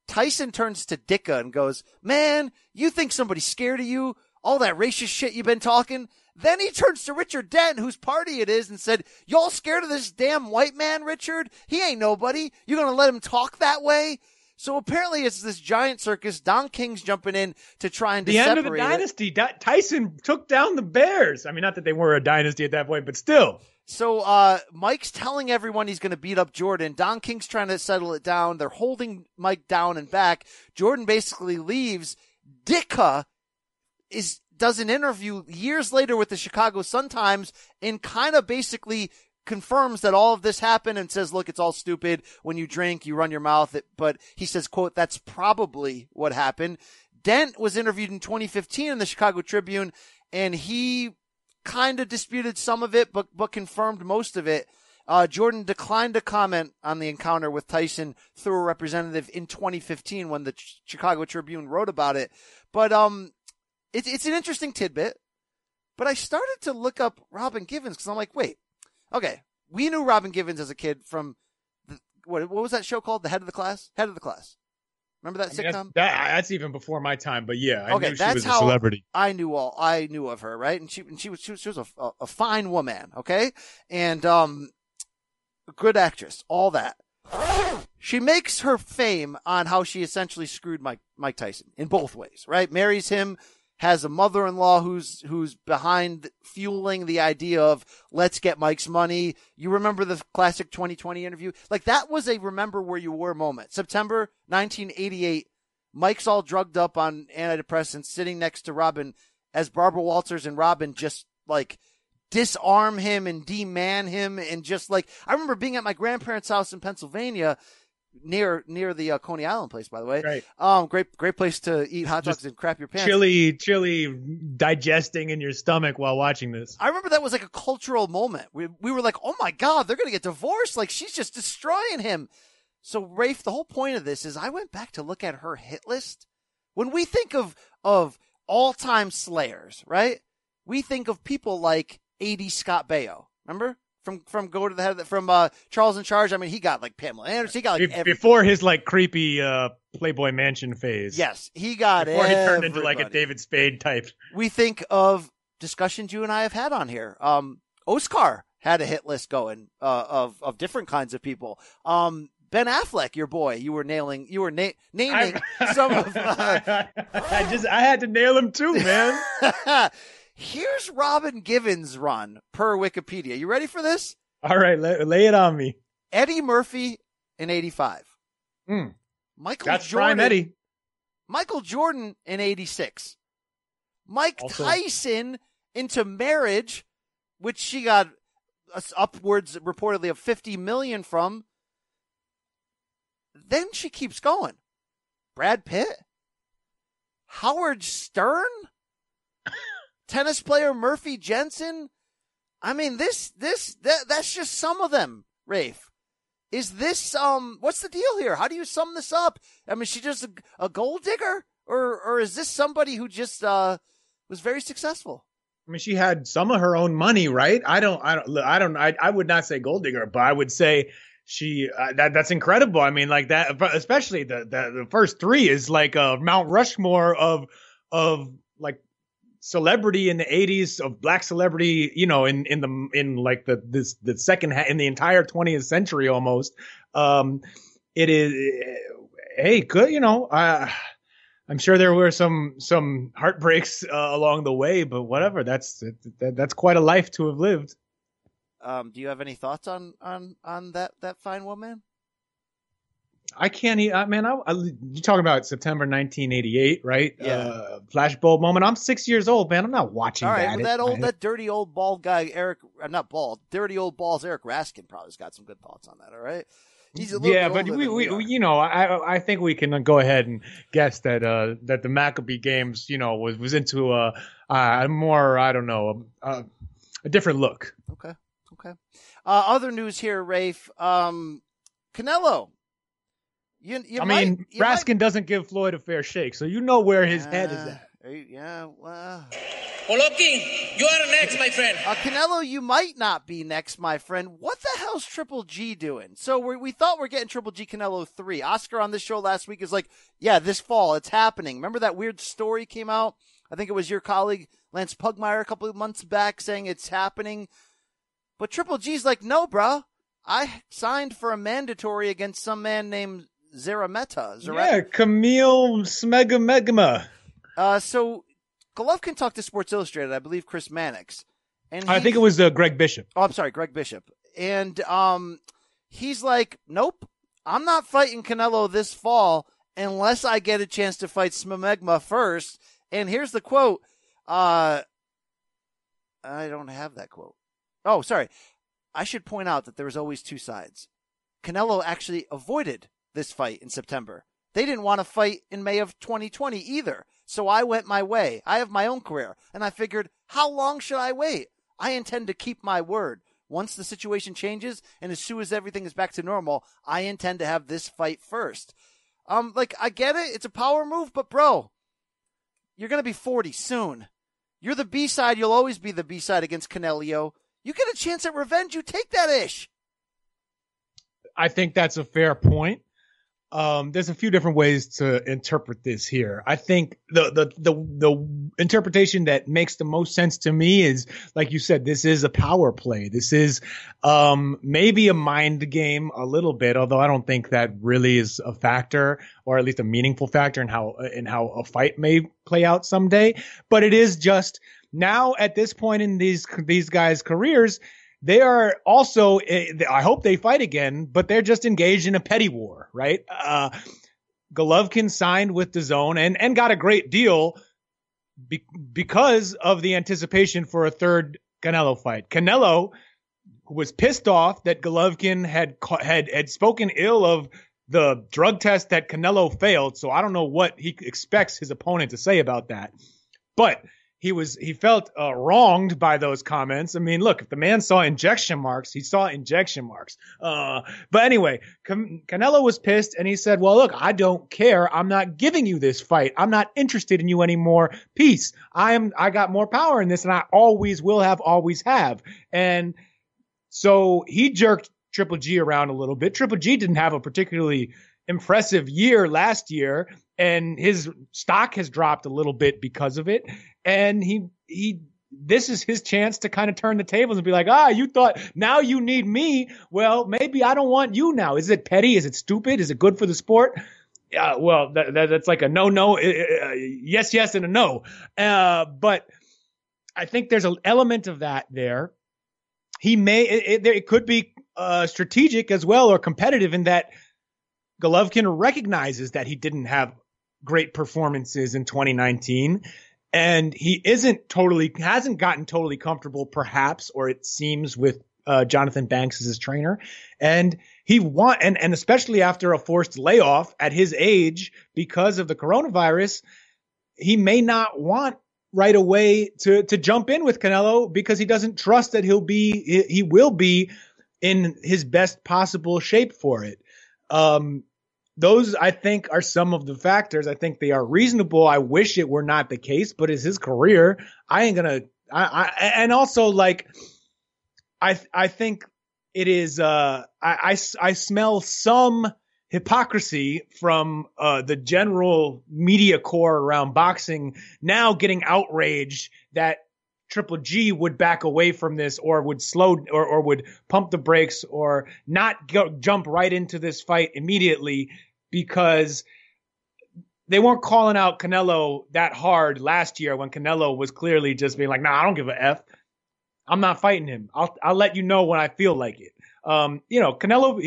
Tyson turns to Ditka and goes, "Man, you think somebody's scared of you? All that racist shit you've been talking." Then he turns to Richard Dent, whose party it is, and said, "Y'all scared of this damn white man, Richard? He ain't nobody. You gonna let him talk that way?" So apparently it's this giant circus. Don King's jumping in to try and The end of the it. dynasty. Tyson took down the Bears. I mean, not that they were a dynasty at that point, but still. So uh, Mike's telling everyone he's going to beat up Jordan. Don King's trying to settle it down. They're holding Mike down and back. Jordan basically leaves. Ditka is does an interview years later with the Chicago Sun Times and kind of basically confirms that all of this happened and says, look, it's all stupid. When you drink, you run your mouth. But he says, quote, that's probably what happened. Dent was interviewed in 2015 in the Chicago Tribune and he kind of disputed some of it, but, but confirmed most of it. Uh, Jordan declined to comment on the encounter with Tyson through a representative in 2015 when the Ch- Chicago Tribune wrote about it. But, um, it's, it's an interesting tidbit. But I started to look up Robin Givens because I'm like, wait, okay, we knew Robin Givens as a kid from the, what, what was that show called? The Head of the Class? Head of the Class. Remember that I mean, sitcom? that's, that, that's even before my time, but yeah, I okay, knew she that's was a how celebrity. I knew all I knew of her, right? And she and she was she was, she was a, a, a fine woman, okay, and um, good actress, all that. She makes her fame on how she essentially screwed Mike Mike Tyson in both ways, right? Marries him, has a mother-in-law who's who's behind fueling the idea of let's get Mike's money. You remember the classic 2020 interview? Like that was a remember where you were moment. September 1988. Mike's all drugged up on antidepressants, sitting next to Robin as Barbara Walters and Robin just like disarm him and deman him and just like I remember being at my grandparents' house in Pennsylvania near near the uh, Coney Island place by the way. Right. Um great great place to eat hot dogs and crap your pants. Chili, chili digesting in your stomach while watching this. I remember that was like a cultural moment. We we were like, "Oh my god, they're going to get divorced. Like she's just destroying him." So Rafe, the whole point of this is I went back to look at her hit list. When we think of of all-time slayers, right? We think of people like A.D. Scott Baio. Remember? From from go to the head of the, from uh, Charles in Charge. I mean, he got like Pamela Anderson. He got like Be- before his like creepy uh, Playboy Mansion phase. yes, he got Before he turned into like a. David Spade type. we think of discussions you and I have had on here. Um, Oscar had a hit list going uh, of of different kinds of people. Um, Ben Affleck, your boy, you were nailing, you were na- naming some of. Uh, *laughs* I just I had to nail him too, man. *laughs* Here's Robin Givens' run per Wikipedia. You ready for this? All right, lay, lay it on me. Eddie Murphy in '85. Hmm. Michael That's Jordan. prime Eddie. Michael Jordan in 86. Mike Also- Tyson into marriage, which she got upwards reportedly of 50 million from. Then she keeps going. Brad Pitt, Howard Stern, tennis player Murphy Jensen. I mean, this, this, that, that's just some of them, Rafe. Is this, um, what's the deal here? How do you sum this up? I mean, she just a, a gold digger? Or, or is this somebody who just, uh, was very successful? I mean, she had some of her own money, right? I don't, I don't, I don't, I, I would not say gold digger, but I would say she, uh, that, that's incredible. I mean, like that, especially the, the, the first three is like a Mount Rushmore of, of like celebrity in the 80s of black celebrity, you know, in, in the, in like the, this, the second, in the entire 20th century almost. Um, it is, hey, good. You know, uh, I'm sure there were some some heartbreaks uh, along the way, but whatever. That's that, that's quite a life to have lived. Um, do you have any thoughts on on on that that fine woman? I can't. e- I man, I, I, you talking about September 1988, right? Yeah. Uh, flashbulb moment. I'm six years old, man. I'm not watching All right, that. well, that old, that dirty old bald guy, Eric, uh, not bald, dirty old balls, Eric Raskin probably's got some good thoughts on that. All right, he's a little yeah, but we, we, we- you know, I I think we can go ahead and guess that uh that the Maccabee games, you know, was was into a a more I don't know a, a different look. Okay, okay. Uh, other news here, Rafe. Um, Canelo. You, you I might, mean, you might- Raskin doesn't give Floyd a fair shake, so you know where his head is at. Uh, yeah, well. Oloki, you are next, my friend. Uh, Canelo, you might not be next, my friend. What the hell's Triple G doing? So we we thought we're getting Triple G Canelo three. Oscar on this show last week is like, yeah, this fall it's happening. Remember that weird story came out? I think it was your colleague Lance Pugmire a couple of months back saying it's happening. But Triple G's like, no, bro. I signed for a mandatory against some man named Zarameta. Zara- Yeah, Camille Smegamegma. Uh, so Golovkin talked to Sports Illustrated, I believe Chris Mannix. And I think it was uh, Greg Bishop. Oh, I'm sorry, Greg Bishop. And um, he's like, nope, I'm not fighting Canelo this fall unless I get a chance to fight Smegma first. And here's the quote. Uh, I don't have that quote. Oh, sorry. I should point out that there was always two sides. Canelo actually avoided this fight in September. They didn't want to fight in May of 2020 either. So I went my way. I have my own career. And I figured, how long should I wait? I intend to keep my word. Once the situation changes and as soon as everything is back to normal, I intend to have this fight first. Um, like, I get it. It's a power move, but bro, you're going to be 40 soon. You're the B side. You'll always be the B side against Canelio. You get a chance at revenge. You take that ish. I think that's a fair point. Um, there's a few different ways to interpret this here. I think the, the the the interpretation that makes the most sense to me is, like you said, this is a power play. This is um, maybe a mind game a little bit, although I don't think that really is a factor, or at least a meaningful factor in how in how a fight may play out someday. But it is just now at this point in these these guys' careers, they are also eh, i hope they fight again but they're just engaged in a petty war right? Uh golovkin signed with DAZN and and got a great deal be- because of the anticipation for a third canelo fight. Canelo was pissed off that golovkin had had had spoken ill of the drug test that canelo failed so i don't know what he expects his opponent to say about that. But he was he felt uh, wronged by those comments. I mean, look, if the man saw injection marks, he saw injection marks. Uh, but anyway, Can- Canelo was pissed and he said, "Well, look, I don't care. I'm not giving you this fight. I'm not interested in you anymore. Peace. I am. I got more power in this, and I always will have, always have." And so he jerked Triple G around a little bit. Triple G didn't have a particularly impressive year last year, and his stock has dropped a little bit because of it. And he he this is his chance to kind of turn the tables and be like, ah, you thought now you need me. Well, maybe I don't want you now. Is it petty? Is it stupid? Is it good for the sport? Yeah, well, that, that, that's like a no, no, uh, uh, yes, yes, and a no. Uh, but I think there's an element of that there. He may, it, it, it could be uh, strategic as well or competitive in that Golovkin recognizes that he didn't have great performances in 2019 and he isn't totally hasn't gotten totally comfortable perhaps or it seems with uh, Johnathon Banks as his trainer. And he want and and especially after a forced layoff at his age because of the coronavirus he may not want right away to to jump in with Canelo because he doesn't trust that he'll be he, will be in his best possible shape for it. Um those I think are some of the factors. I think they are reasonable. I wish it were not the case, but it's his career. I ain't gonna. I, I and also like, I I think it is. Uh, I I, I smell some hypocrisy from uh, the general media corps around boxing now getting outraged that Triple G would back away from this or would slow or, or would pump the brakes or not go, jump right into this fight immediately because they weren't calling out Canelo that hard last year when Canelo was clearly just being like, "Nah, I don't give a f. I'm not fighting him. I'll I'll let you know when I feel like it." Um, you know, Canelo,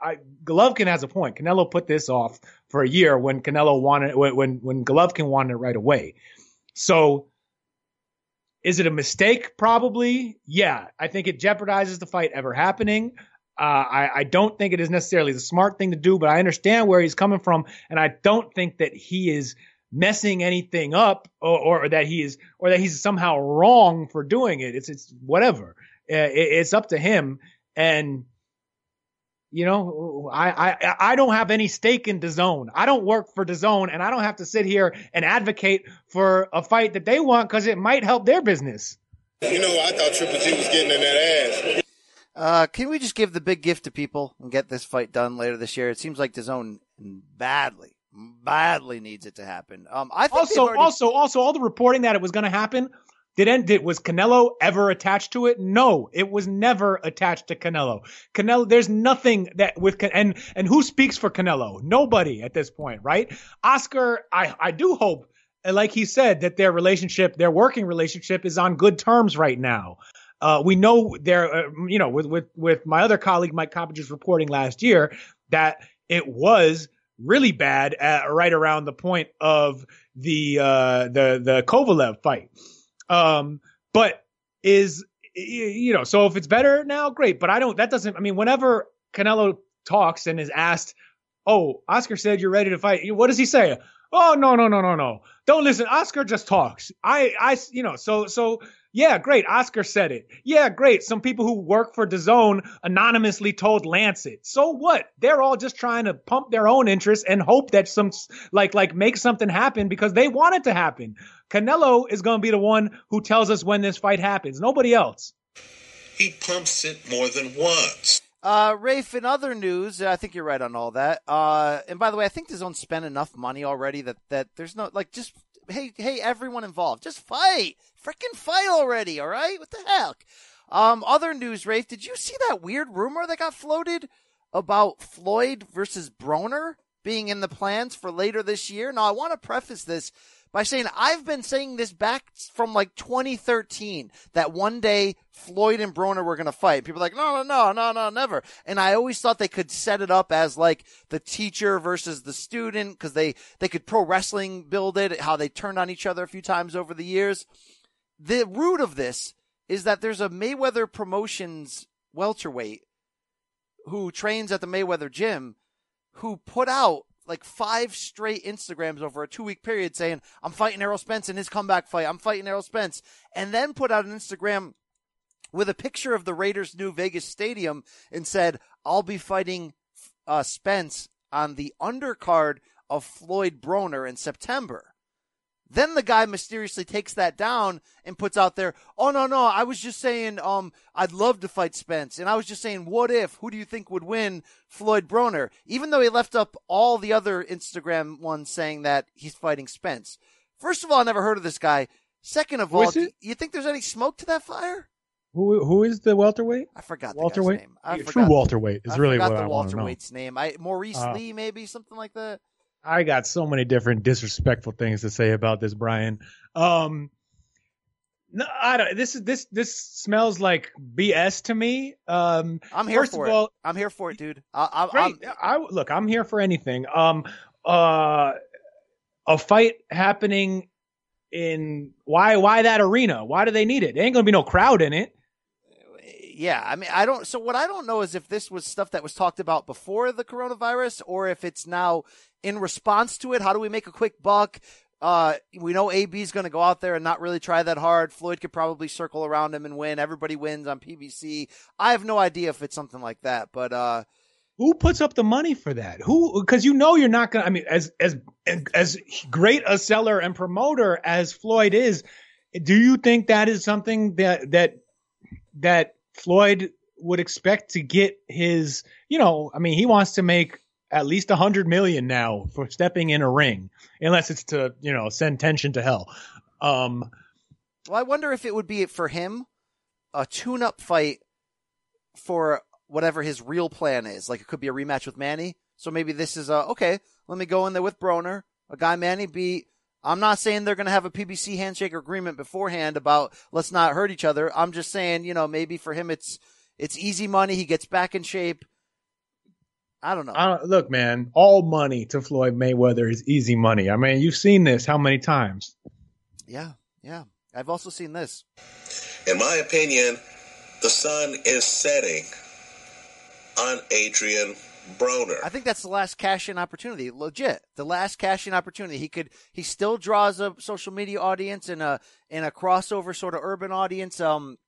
I, Golovkin has a point. Canelo put this off for a year when Canelo wanted when when, when Golovkin wanted it right away. So, is it a mistake? Probably, yeah. I think it jeopardizes the fight ever happening. Uh, I, I don't think it is necessarily the smart thing to do, but I understand where he's coming from, and I don't think that he is messing anything up or, or that he is or that he's somehow wrong for doing it. It's it's whatever. Uh, it, it's up to him, and you know, I, I I don't have any stake in DAZN. I don't work for DAZN, and I don't have to sit here and advocate for a fight that they want because it might help their business. You know, I thought Triple G was getting in that ass. Uh, can we just give the big gift to people and get this fight done later this year? It seems like DAZN badly, badly needs it to happen. Um, I think also, already- also, also, all the reporting that it was going to happen. Did end did was Canelo ever attached to it? No, it was never attached to Canelo. Canelo, there's nothing that with and and who speaks for Canelo? Nobody at this point, right? Oscar, I I do hope, like he said, that their relationship, their working relationship, is on good terms right now. Uh, we know there, uh, you know, with with with my other colleague Mike Coppage's reporting last year that it was really bad at, right around the point of the uh, the the Kovalev fight. Um, but is you know, so if it's better now, great. But I don't. That doesn't. I mean, whenever Canelo talks and is asked, "Oh, Oscar said you're ready to fight," what does he say? Oh no no no no no! Don't listen. Oscar just talks. I I you know so so yeah, great. Oscar said it. Yeah, great. Some people who work for DAZN anonymously told Lancet. So what? They're all just trying to pump their own interest and hope that some like like make something happen because they want it to happen. Canelo is going to be the one who tells us when this fight happens. Nobody else. He pumps it more than once. Uh, Rafe, in other news, I think you're right on all that. Uh, and by the way, I think DAZN spent enough money already that, that there's no, like, just, hey, hey, everyone involved, just fight. Freaking fight already, all right? What the heck? Um, other news, Rafe, did you see that weird rumor that got floated about Floyd versus Broner being in the plans for later this year? Now, I want to preface this by saying I've been saying this back from like 2013 that one day Floyd and Broner were going to fight. People are like, no, no, no, no, no, never. And I always thought they could set it up as like the teacher versus the student because they, they could pro wrestling build it, how they turned on each other a few times over the years. The root of this is that there's a Mayweather Promotions welterweight who trains at the Mayweather gym who put out like five straight Instagrams over a two week period saying, I'm fighting Errol Spence in his comeback fight. I'm fighting Errol Spence. And then put out an Instagram with a picture of the Raiders' new Vegas stadium and said, I'll be fighting uh, Spence on the undercard of Floyd Broner in September. Then the guy mysteriously takes that down and puts out there, "Oh no, no, I was just saying um I'd love to fight Spence and I was just saying what if, who do you think would win Floyd Broner?" Even though he left up all the other Instagram ones saying that he's fighting Spence. First of all, I never heard of this guy. Second of Who all, is you think there's any smoke to that fire? Who who is the welterweight? I forgot the welterweight. guy's name. I True forgot- welterweight is I really what the I want to know. welterweight's name. I Maurice Uh, Lee, maybe something like that. I got so many different disrespectful things to say about this, Brian. Um, no, I don't. This is this this smells like BS to me. Um, I'm here first for of it. all, I'm here for it, dude. I, I, I look. I'm here for anything. Um, uh, a fight happening in why why that arena? Why do they need it? There ain't gonna be no crowd in it. Yeah, I mean, I don't. So what I don't know is if this was stuff that was talked about before the coronavirus, or if it's now in response to it. How do we make a quick buck? Uh, we know AB is going to go out there and not really try that hard. Floyd could probably circle around him and win. Everybody wins on PBC. I have no idea if it's something like that, but uh, Who puts up the money for that? Who? Because you know you're not gonna. I mean, as as as great a seller and promoter as Floyd is, do you think that is something that that that Floyd would expect to get his? You know, I mean, he wants to make at least a hundred million now for stepping in a ring, unless it's to you know send tension to hell. Um, Well, I wonder if it would be for him a tune-up fight for whatever his real plan is. Like it could be a rematch with Manny. So maybe this is a okay. Let me go in there with Broner, a guy Manny beat. I'm not saying they're going to have a PBC handshake agreement beforehand about let's not hurt each other. I'm just saying, you know, maybe for him it's it's easy money. He gets back in shape. I don't know. I don't, look, man, all money to Floyd Mayweather is easy money. I mean, you've seen this how many times? Yeah, yeah. I've also seen this. In my opinion, the sun is setting on Adrian Broner. I think that's the last cash in opportunity. Legit, the last cash in opportunity. He could. He still draws a social media audience and a and a crossover sort of urban audience. Um,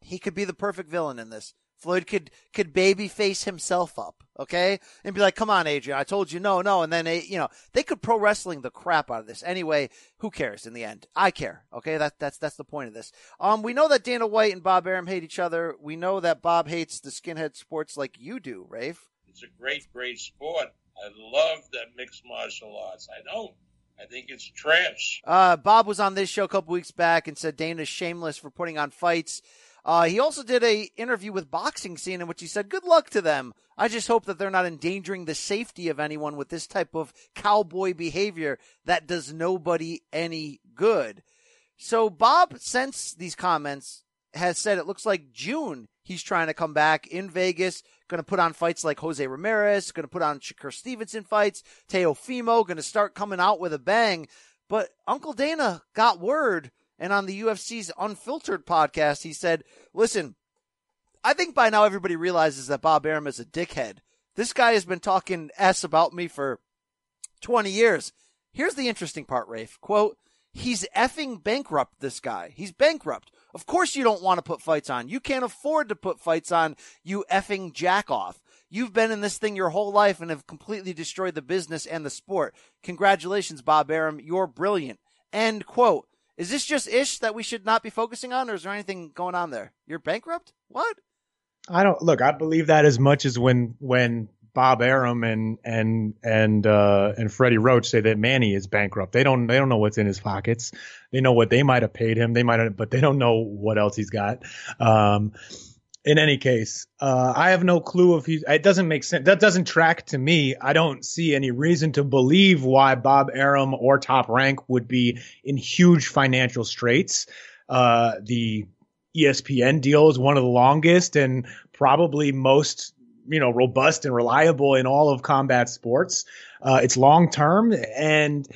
he could be the perfect villain in this. Floyd could could baby face himself up, okay, and be like, "Come on, Adrian, I told you no, no," and then they, you know, they could pro wrestling the crap out of this. Anyway, who cares in the end? I care, okay. That that's that's the point of this. Um, we know that Dana White and Bob Arum hate each other. We know that Bob hates the skinhead sports like you do, Rafe. It's a great, great sport. I love that mixed martial arts. I don't. I think it's trash. Uh, Bob was on this show a couple weeks back and said Dana's shameless for putting on fights. Uh, he also did a interview with Boxing Scene in which he said, "Good luck to them. I just hope that they're not endangering the safety of anyone with this type of cowboy behavior that does nobody any good." So Bob, since these comments, has said it looks like June he's trying to come back in Vegas, going to put on fights like Jose Ramirez, going to put on Shakur Stevenson fights, Teofimo, going to start coming out with a bang. But Uncle Dana got word and on the UFC's Unfiltered podcast, he said, listen, I think by now everybody realizes that Bob Arum is a dickhead. This guy has been talking S about me for 20 years. Here's the interesting part, Rafe. Quote, he's effing bankrupt, this guy. He's bankrupt. Of course you don't want to put fights on. You can't afford to put fights on, you effing jack off. You've been in this thing your whole life and have completely destroyed the business and the sport. Congratulations, Bob Arum. You're brilliant. End quote. Is this just ish that we should not be focusing on, or is there anything going on there? You're bankrupt? What? I don't look. I believe that as much as when when Bob Arum and and and uh, and Freddie Roach say that Manny is bankrupt. They don't they don't know what's in his pockets. They know what they might have paid him. They might have, but they don't know what else he's got. Um, in any case, uh, I have no clue if he. It doesn't make sense. That doesn't track to me. I don't see any reason to believe why Bob Arum or Top Rank would be in huge financial straits. Uh, the ESPN deal is one of the longest and probably most you know robust and reliable in all of combat sports. Uh, it's long term and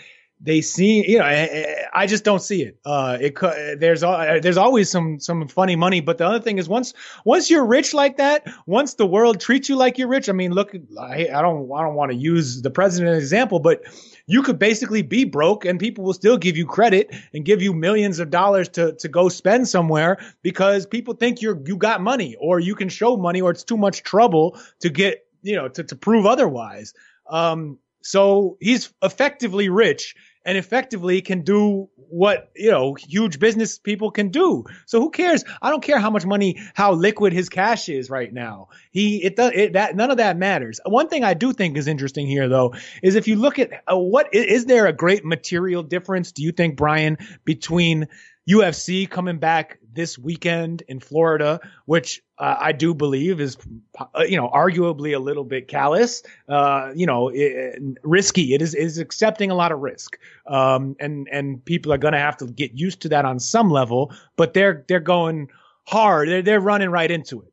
they see, you know, I, I just don't see it. Uh, it there's there's always some some funny money, but the other thing is once once you're rich like that, once the world treats you like you're rich. I mean, look, I, I don't I don't want to use the president as an example, but you could basically be broke and people will still give you credit and give you millions of dollars to to go spend somewhere because people think you're you got money or you can show money or it's too much trouble to get you know to to prove otherwise. Um, so he's effectively rich and effectively can do what you know huge business people can do. So who cares? I don't care how much money, how liquid his cash is right now. He it does it that none of that matters. One thing I do think is interesting here though is if you look at uh, what is there a great material difference? Do you think Brian between UFC coming back this weekend in Florida, which uh, I do believe is, uh, you know, arguably a little bit callous, uh, you know, it, risky. It is is accepting a lot of risk, um, and and people are going to have to get used to that on some level. But they're they're going hard. They're they're running right into it.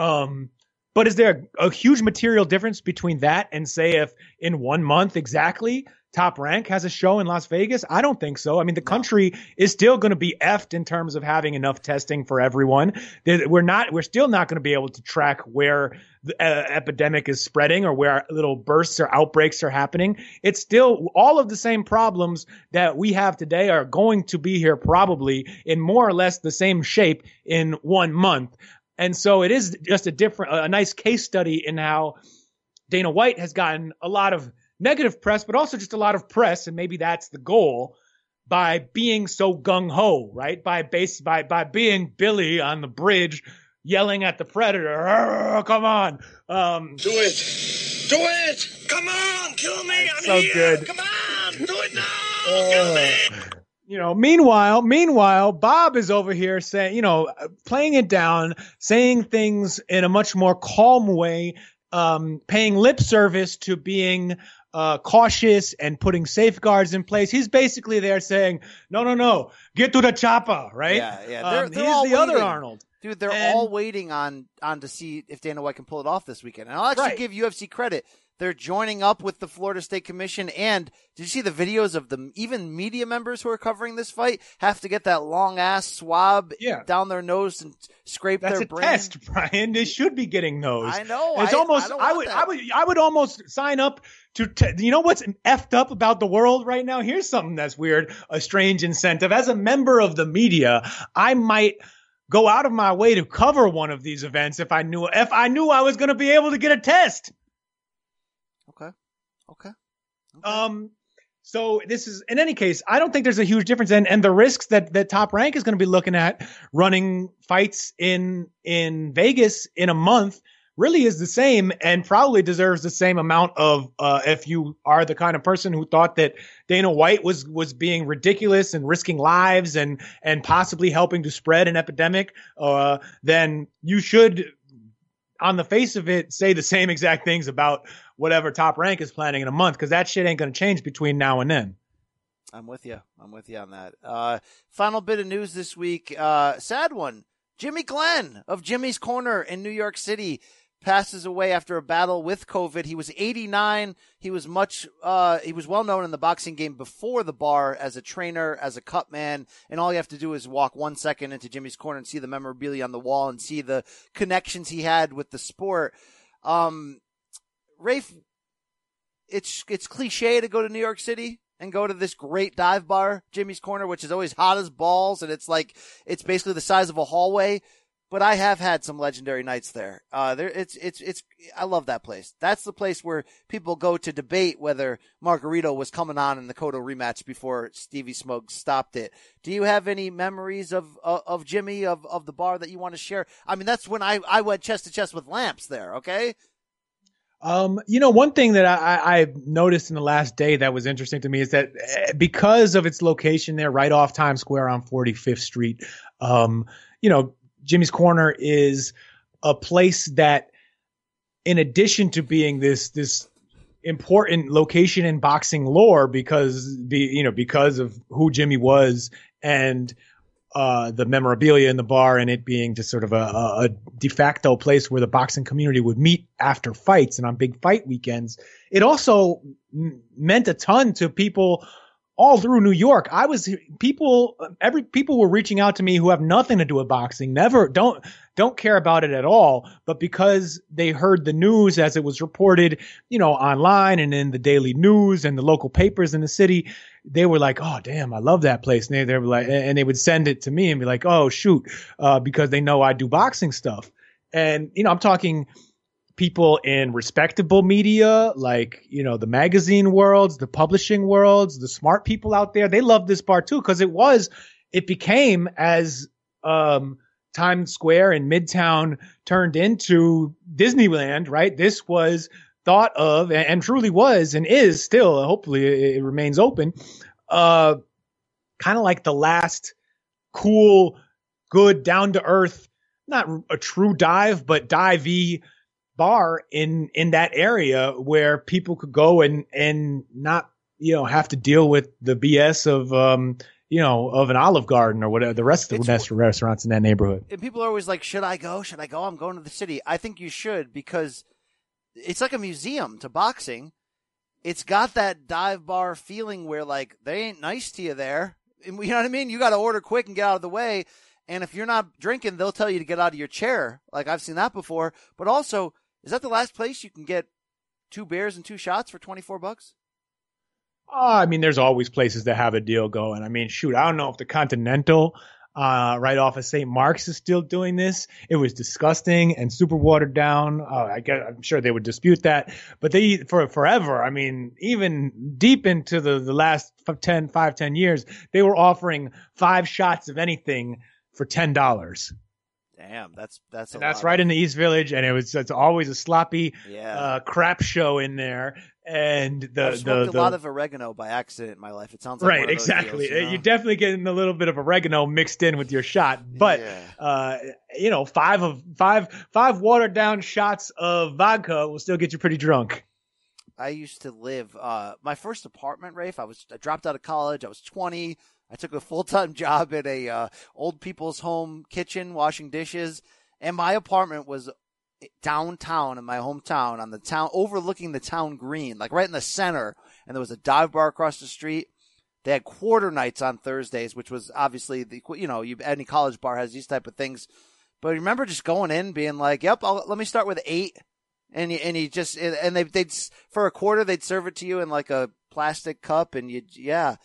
Um, but is there a, a huge material difference between that and say if in one month exactly Top Rank has a show in Las Vegas? I don't think so. I mean, the country is still going to be effed in terms of having enough testing for everyone. We're not, we're still not going to be able to track where the uh, epidemic is spreading or where little bursts or outbreaks are happening. It's still all of the same problems that we have today are going to be here probably in more or less the same shape in one month. And so it is just a different, a nice case study in how Dana White has gotten a lot of negative press, but also just a lot of press, and maybe that's the goal by being so gung ho, right? By base by by being Billy on the bridge yelling at the predator, come on. Um, do it. Do it. Come on, kill me. I'm so here. good. Come on, do it now. kill me. you know, meanwhile, meanwhile, Bob is over here saying, you know, playing it down, saying things in a much more calm way, um, paying lip service to being uh, cautious and putting safeguards in place. He's basically there saying, "No, no, no, get to the chopper." Right? Yeah, yeah. They're, Um, they're he's the other. Arnold. Dude, they're And- all waiting on on to see if Dana White can pull it off this weekend. And I'll actually Right. give UFC credit. They're joining up with the Florida State Commission. And did you see the videos of the even media members who are covering this fight have to get that long ass swab Yeah. down their nose and scrape That's their a brain? test, *laughs* Brian. They should be getting those. I know. It's I- almost. I I, would. that. I would. I would almost sign up to. T- you know what's effed up about the world right now? Here's something that's weird. A strange incentive. As a member of the media, I might go out of my way to cover one of these events if I knew if I knew I was going to be able to get a test. Okay. Okay. Um. So this is, in any case, I don't think there's a huge difference, and and the risks that that Top Rank is going to be looking at running fights in in Vegas in a month really is the same, and probably deserves the same amount of. Uh, if you are the kind of person who thought that Dana White was was being ridiculous and risking lives and and possibly helping to spread an epidemic, uh, then you should on the face of it, say the same exact things about whatever top rank is planning in a month because that shit ain't going to change between now and then. I'm with you. I'm with you on that. Uh, final bit of news this week. Uh, sad one. Jimmy Glenn of Jimmy's Corner in New York City passes away after a battle with COVID. He was 89. He was much, uh, he was well known in the boxing game before the bar as a trainer, as a cut man. And all you have to do is walk one second into Jimmy's Corner and see the memorabilia on the wall and see the connections he had with the sport. Um, Rafe, it's it's cliche to go to New York City and go to this great dive bar, Jimmy's Corner, which is always hot as balls, and it's like it's basically the size of a hallway. But I have had some legendary nights there. Uh, there, it's it's it's. I love that place. That's the place where people go to debate whether Margarito was coming on in the Cotto rematch before Stevie Smuggs stopped it. Do you have any memories of of, of Jimmy of of the bar that you want to share? I mean, that's when I I went chest to chest with Lamps there. Okay. Um, you know, one thing that I, I, I noticed in the last day that was interesting to me is that eh, because of its location there, right off Times Square on 45th Street, um, you know, Jimmy's Corner is a place that, in addition to being this this important location in boxing lore, because you know because of who Jimmy was and uh, the memorabilia in the bar and it being just sort of a, a, a de facto place where the boxing community would meet after fights and on big fight weekends. It also m- meant a ton to people all through New York. I was people every people were reaching out to me who have nothing to do with boxing, never don't don't care about it at all, but because they heard the news as it was reported, you know, online and in the daily news and the local papers in the city, they were like, "Oh, damn, I love that place." And they, they were like, and they would send it to me and be like, "Oh, shoot," uh, because they know I do boxing stuff. And you know, I'm talking people in respectable media, like you know, the magazine worlds, the publishing worlds, the smart people out there. They love this bar too because it was, it became as um, Times Square and Midtown turned into Disneyland. Right, this was thought of and, and truly was and is still. Hopefully, it, it remains open. Uh, kind of like the last cool, good, down to earth, not a true dive, but divey bar in in that area where people could go and and not you know have to deal with the BS of um you know of an Olive Garden or whatever the rest of the rest- restaurants in that neighborhood. and people are always like, "Should I go? Should I go? I'm going to the city." I think you should because it's like a museum to boxing. It's got that dive bar feeling where like they ain't nice to you there. You know what I mean? You got to order quick and get out of the way. And if you're not drinking, they'll tell you to get out of your chair. Like I've seen that before. But also, is that the last place you can get two beers and two shots for 24 bucks? Oh, I mean, there's always places that have a deal going. I mean, shoot, I don't know if the Continental, uh, right off of St. Mark's is still doing this. It was disgusting and super watered down. Uh, I get, I'm sure they would dispute that, but they, for forever, I mean, even deep into the, the last f- 10, five, 10 years, they were offering five shots of anything for $10. Damn, that's that's a that's right in the East Village, and it was it's always a sloppy Yeah. uh, crap show in there. And the I've the, the a lot of oregano by accident in my life. It sounds like right exactly. deals, you know? You're definitely getting a little bit of oregano mixed in with your shot, but uh, you know, five of five five watered down shots of vodka will still get you pretty drunk. I used to live uh my first apartment, Rafe. I was I dropped out of college. I was 20. I took a full time *laughs* job at a uh, old people's home kitchen washing dishes, and my apartment was downtown in my hometown on the town overlooking the town green, like right in the center. And there was a dive bar across the street. They had quarter nights on Thursdays, which was obviously the you know you any college bar has these type of things. But remember just going in, being like, "Yep, I'll, let me start with eight and you, and you just and they they'd for a quarter they'd serve it to you in like a plastic cup, and you yeah,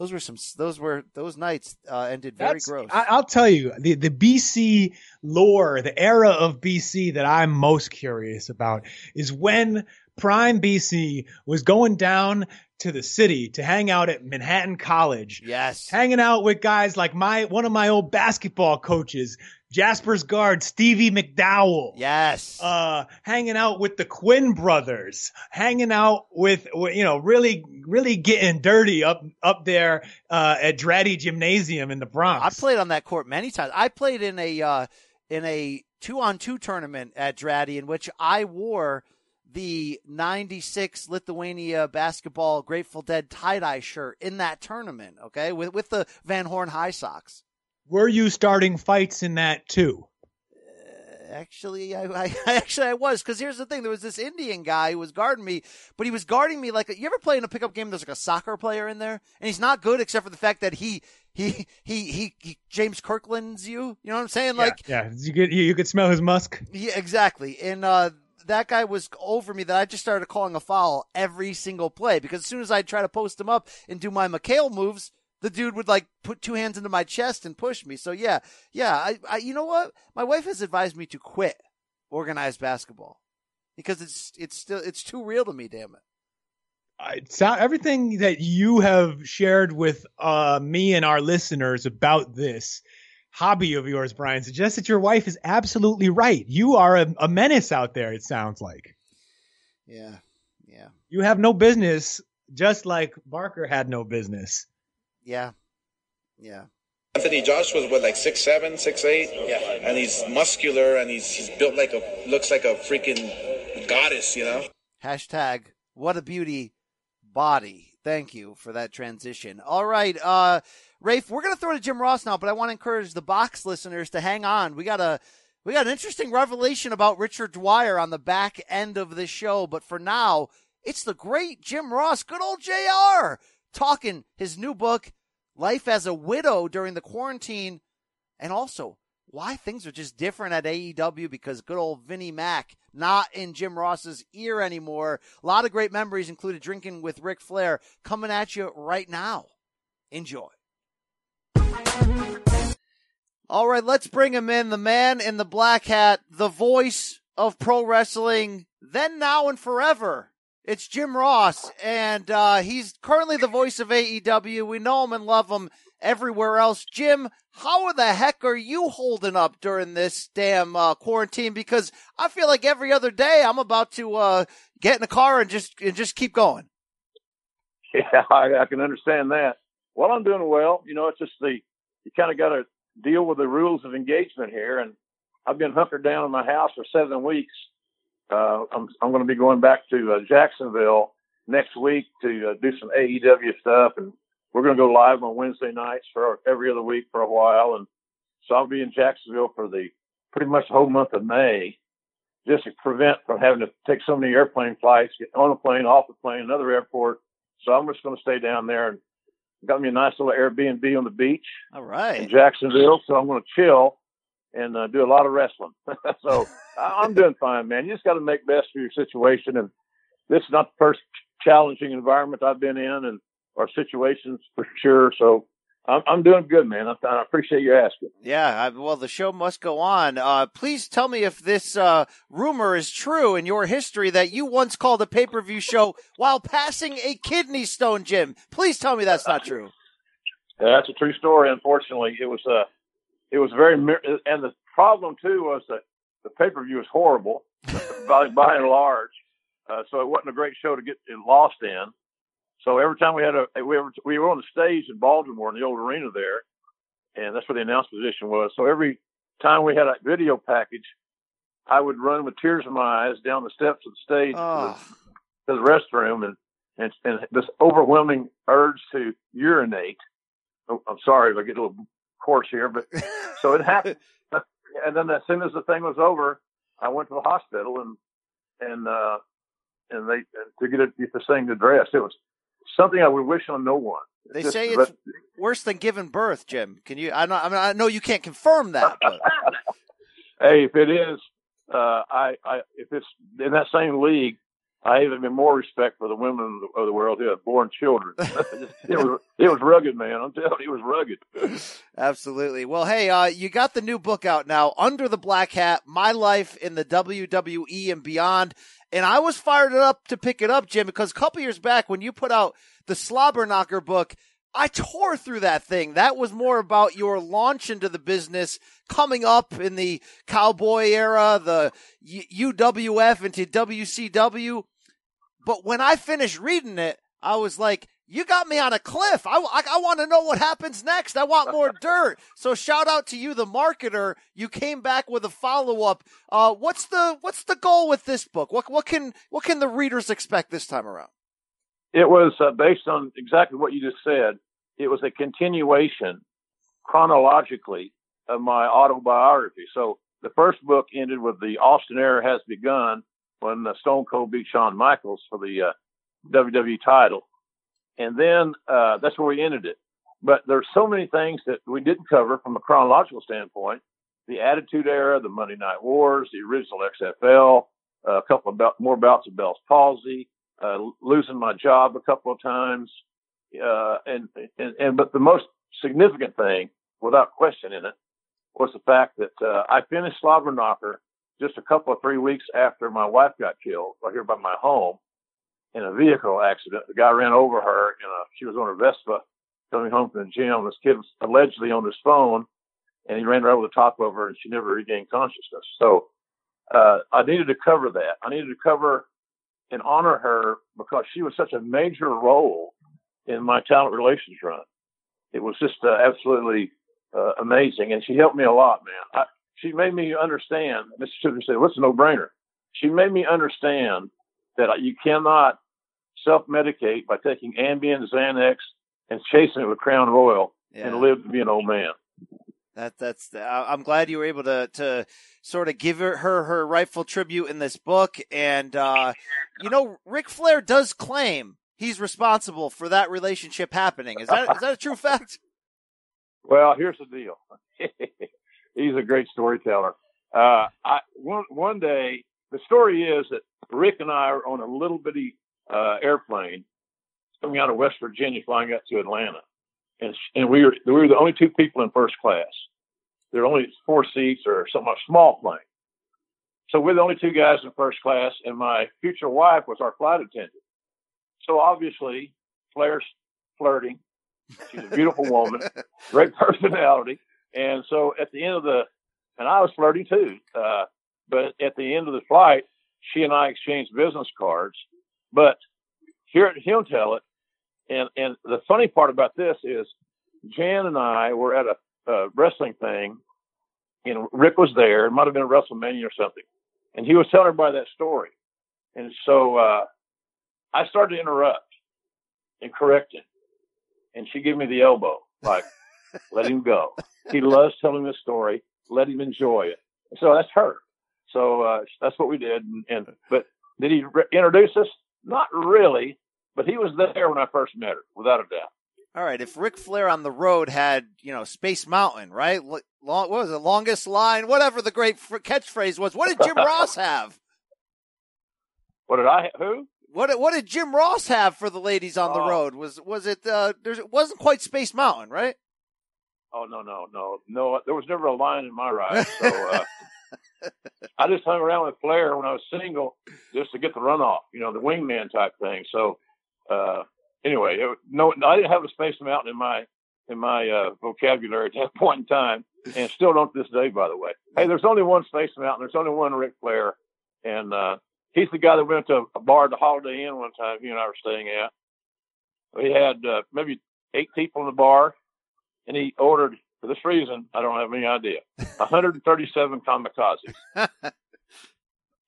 those were some those were those nights uh, ended very That's- gross. I, I'll tell you the the BC lore, the era of BC that I'm most curious about is when Prime BC was going down to the city to hang out at Manhattan College. Yes, hanging out with guys like my one of my old basketball coaches. Jasper's guard, Stevie McDowell. Yes. Uh, hanging out with the Quinn brothers, hanging out with, you know, really, really getting dirty up, up there, uh, at Draddy Gymnasium in the Bronx. I played on that court many times. I played in a uh, in a two on two tournament at Draddy in which I wore the 96 Lithuania basketball Grateful Dead tie dye shirt in that tournament, okay, with, with the Van Horn High Sox. Were you starting fights in that too? Actually, I, *laughs* I actually I was because here's the thing: there was this Indian guy who was guarding me, but he was guarding me like you ever play in a pickup game? There's like a soccer player in there, and he's not good except for the fact that he he he he, he James Kirkland's you. You know what I'm saying? Like yeah, you could, you could smell his musk. yeah, exactly. And uh, that guy was over me that I just started calling a foul every single play because as soon as I try to post him up and do my McHale moves, the dude would like put two hands into my chest and push me. So yeah, yeah. I, I you know what? My wife has advised me to quit organized basketball because it's it's still it's too real to me. Damn it. It sound, everything that you have shared with uh, me and our listeners about this hobby of yours, Brian, suggests that your wife is absolutely right. You are a, a menace out there. It sounds like Yeah, yeah, you have no business, just like Barker had no business. Yeah, yeah. Anthony Joshua's what, like six seven, six eight? Yeah. And he's muscular and he's he's built like a looks like a freaking goddess, you know? Hashtag what a beauty body. Thank you for that transition. All right, uh, Rafe, we're gonna throw to Jim Ross now, but I want to encourage the box listeners to hang on. We got a we got an interesting revelation about Richard Dwyer on the back end of this show, but for now, it's the great Jim Ross, good old JR, talking his new book, Life as a Widow During the Quarantine, and also why things are just different at AEW because good old Vinnie Mac not in Jim Ross's ear anymore. A lot of great memories included drinking with Ric Flair coming at you right now. Enjoy. All right, let's bring him in. The man in the black hat, the voice of pro wrestling, then, now, and forever. It's Jim Ross, and uh, he's currently the voice of AEW. We know him and love him everywhere else. Jim, how the heck are you holding up during this damn uh, quarantine? Because I feel like every other day I'm about to uh, get in the car and just and just keep going. *laughs* Yeah, I, I can understand that. Well, I'm doing well. You know, it's just the you kind of got to deal with the rules of engagement here, and I've been hunkered down in my house for seven weeks. Uh, I'm I'm going to be going back to uh, Jacksonville next week to uh, do some AEW stuff, and we're going to go live on Wednesday nights for every other week for a while, and so I'll be in Jacksonville for the pretty much the whole month of May, just to prevent from having to take so many airplane flights, get on a plane, off the plane, another airport. So I'm just going to stay down there and got me a nice little Airbnb on the beach All right. in Jacksonville. So I'm going to chill and uh, do a lot of wrestling. *laughs* so I'm doing fine, man. You just got to make best of your situation. And this is not the first challenging environment I've been in and our situations for sure. So I'm, I'm doing good, man. I, I appreciate you asking. Yeah, I, well, the show must go on. Uh, please tell me if this uh, rumor is true in your history that you once called a pay per view show while passing a kidney stone, Jim. Please tell me that's not true. That's a true story. Unfortunately, it was uh, it was very and the problem too was that the pay per view was horrible *laughs* by, by and large. Uh, so it wasn't a great show to get lost in. So every time we had a we were we were on the stage in Baltimore in the old arena there, and that's where the announce position was. So every time we had a video package, I would run with tears in my eyes down the steps of the stage Oh. to, the, to the restroom, and, and and this overwhelming urge to urinate. Oh, I'm sorry if I get a little coarse here, but *laughs* so it happened. And then as soon as the thing was over, I went to the hospital and and uh and they to get it get this thing addressed. It was something I would wish on no one. They Just- say but- it's worse than giving birth, Jim. Can you? I know. I mean, I know you can't confirm that, but *laughs* hey, if it is, uh, I, I, if it's in that same league, I have even more respect for the women of the, of the world who have born children. *laughs* it was, it was rugged, man. I'm telling you, it was rugged. Absolutely. Well, hey, uh, you got the new book out now, Under the Black Hat, My Life in the WWE and Beyond. And I was fired up to pick it up, Jim, because a couple years back when you put out the Slobber Knocker book, I tore through that thing. That was more about your launch into the business coming up in the cowboy era, the UWF into WCW. But when I finished reading it, I was like, you got me on a cliff. I, I, I want to know what happens next. I want more *laughs* dirt. So shout out to you, the marketer. You came back with a follow up. Uh, what's the, what's the goal with this book? What, what can, what can the readers expect this time around? It was uh, based on exactly what you just said. It was a continuation chronologically of my autobiography. So the first book ended with the Austin era has begun when uh, Stone Cold beat Shawn Michaels for the uh, WWE title. And then uh, that's where we ended it. But there's so many things that we didn't cover from a chronological standpoint. The Attitude Era, the Monday Night Wars, the original XFL, uh, a couple of bout, more bouts of Bell's palsy, uh, losing my job a couple of times, uh, and, and and but the most significant thing, without question in it, was the fact that uh, I finished Slobber Knocker just a couple of three weeks after my wife got killed right here by my home in a vehicle accident. The guy ran over her. You know, she was on her Vespa coming home from the gym. This kid was allegedly on his phone, and he ran right over the top of her, and she never regained consciousness. So uh, I needed to cover that. I needed to cover and honor her because she was such a major role in my talent relations run. It was just uh, absolutely uh, amazing, and she helped me a lot, man. I, she made me understand. Mr. Sugar said, "What's a no-brainer?" She made me understand that you cannot self-medicate by taking Ambien, Xanax, and chasing it with Crown Royal and live to be an old man. That that's. I- I'm glad you were able to to sort of give her her, her rightful tribute in this book, and uh, you know, Ric Flair does claim he's responsible for that relationship happening. Is that is that a true fact? *laughs* Well, here's the deal. *laughs* He's a great storyteller. Uh, I, one, one day, the story is that Ric and I are on a little bitty, uh, airplane coming out of West Virginia, flying up to Atlanta. And, and we were, we were the only two people in first class. There were only four seats or somewhat small plane. So we're the only two guys in first class and my future wife was our flight attendant. So obviously Flair's flirting. She's a beautiful woman, *laughs* great personality. And so at the end of the, and I was flirting too. Uh, but at the end of the flight, she and I exchanged business cards. But hear him tell it. And, and the funny part about this is Jan and I were at a, a wrestling thing and Ric was there. It might have been a WrestleMania or something. And he was telling everybody that story. And so, uh, I started to interrupt and correct him. And she gave me the elbow, like, *laughs* let him go. He loves telling this story. Let him enjoy it. So that's her. So, uh, that's what we did. And, and but did he re- introduce us? Not really, but he was there when I first met her, without a doubt. All right, if Ric Flair on the road had, you know, Space Mountain, right? Long, what was the Longest line, whatever the great catchphrase was. What did Jim *laughs* Ross have? What did I? Who? What did, what did Jim Ross have for the ladies on the Oh. road? Was was it? Uh, there's it wasn't quite Space Mountain, right? Oh no, no, no, no. There was never a line in my ride. So uh, *laughs* I just hung around with Flair when I was single, just to get the runoff, you know, the wingman type thing. So uh, anyway, it, no, I didn't have a space mountain in my in my uh, vocabulary at that *laughs* point in time. and still don't to this day, by the way. Hey, there's only one Space Mountain. There's only one Ric Flair, and uh, he's the guy that went to a bar at the Holiday Inn one time. You and I were staying at. We had uh, maybe eight people in the bar, and he ordered for this reason. I don't have any idea. *laughs* 137 kamikazes, *laughs*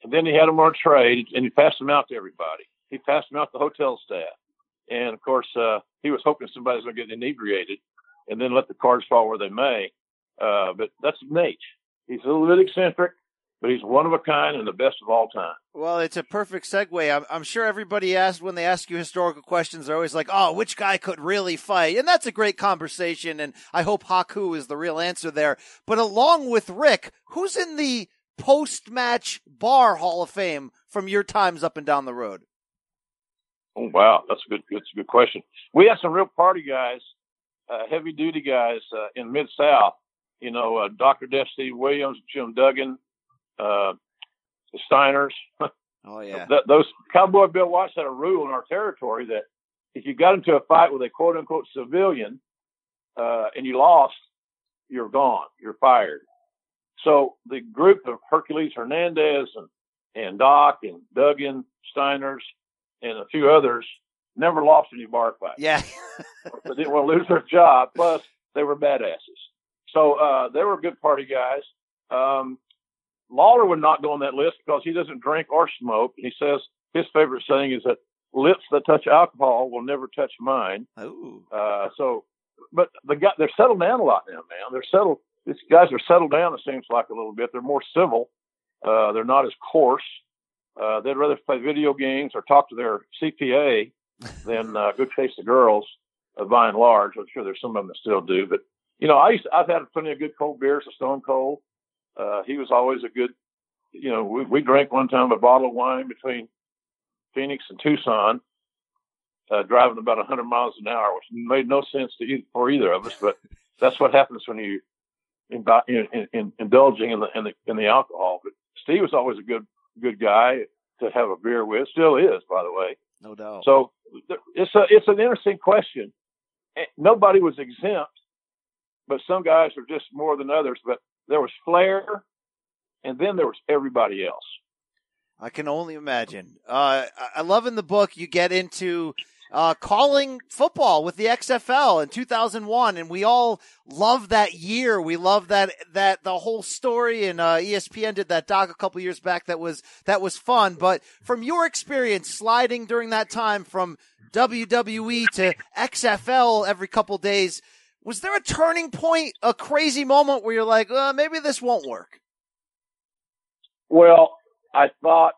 and then he had them on a tray, and he passed them out to everybody. He passed them out to the hotel staff, and of course, uh, he was hoping somebody was going to get inebriated, and then let the cards fall where they may. Uh, but that's Naitch. He's a little bit eccentric, but he's one of a kind and the best of all time. Well, it's a perfect segue. I'm, I'm sure everybody asks when they ask you historical questions, they're always like, "Oh, which guy could really fight?" And that's a great conversation. And I hope Haku is the real answer there. But along with Ric, who's in the post-match bar Hall of Fame from your times up and down the road? Oh wow, that's a good. That's a good question. We had some real party guys, uh, heavy duty guys uh, in Mid South. You know, uh, Dr. Death Steve Williams, Jim Duggan, uh, the Steiners. *laughs* Oh yeah. Th- those Cowboy Bill Watts had a rule in our territory that if you got into a fight with a quote unquote civilian uh, and you lost, you're gone, you're fired. So the group of Hercules Hernandez and, and Doc and Duggan, Steiners, and a few others never lost any bar fights. Yeah. *laughs* they didn't want to lose their job. Plus, they were badasses. So uh, they were good party guys. Um, Lawler would not go on that list because he doesn't drink or smoke. He says his favorite saying is that lips that touch alcohol will never touch mine. Ooh. Uh, so, but the guy, they're settled down a lot now, man. They're settled. These guys are settled down. It seems like a little bit. They're more civil. Uh, they're not as coarse. Uh, they'd rather play video games or talk to their CPA *laughs* than uh, go chase the girls. Uh, by and large, I'm sure there's some of them that still do. But you know, I used to, I've had plenty of good cold beers. A Stone Cold. Uh, he was always a good. You know, we, we drank one time a bottle of wine between Phoenix and Tucson, uh, driving about 100 miles an hour, which made no sense to either, for either of us. But *laughs* that's what happens when you in, in, in, indulging in the, in the in the alcohol. But Steve was always a good good guy to have a beer with. Still is, by the way. No doubt. So it's a it's an interesting question. Nobody was exempt, but some guys are just more than others. But there was Flair, and then there was everybody else. I can only imagine. Uh, I love in the book you get into uh, calling football with the XFL in 2001, and we all love that year. We love that that the whole story, and uh, ESPN did that doc a couple years back. That was that was fun. But from your experience sliding during that time from WWE to XFL every couple days, was there a turning point, a crazy moment where you're like, uh, maybe this won't work? Well, I thought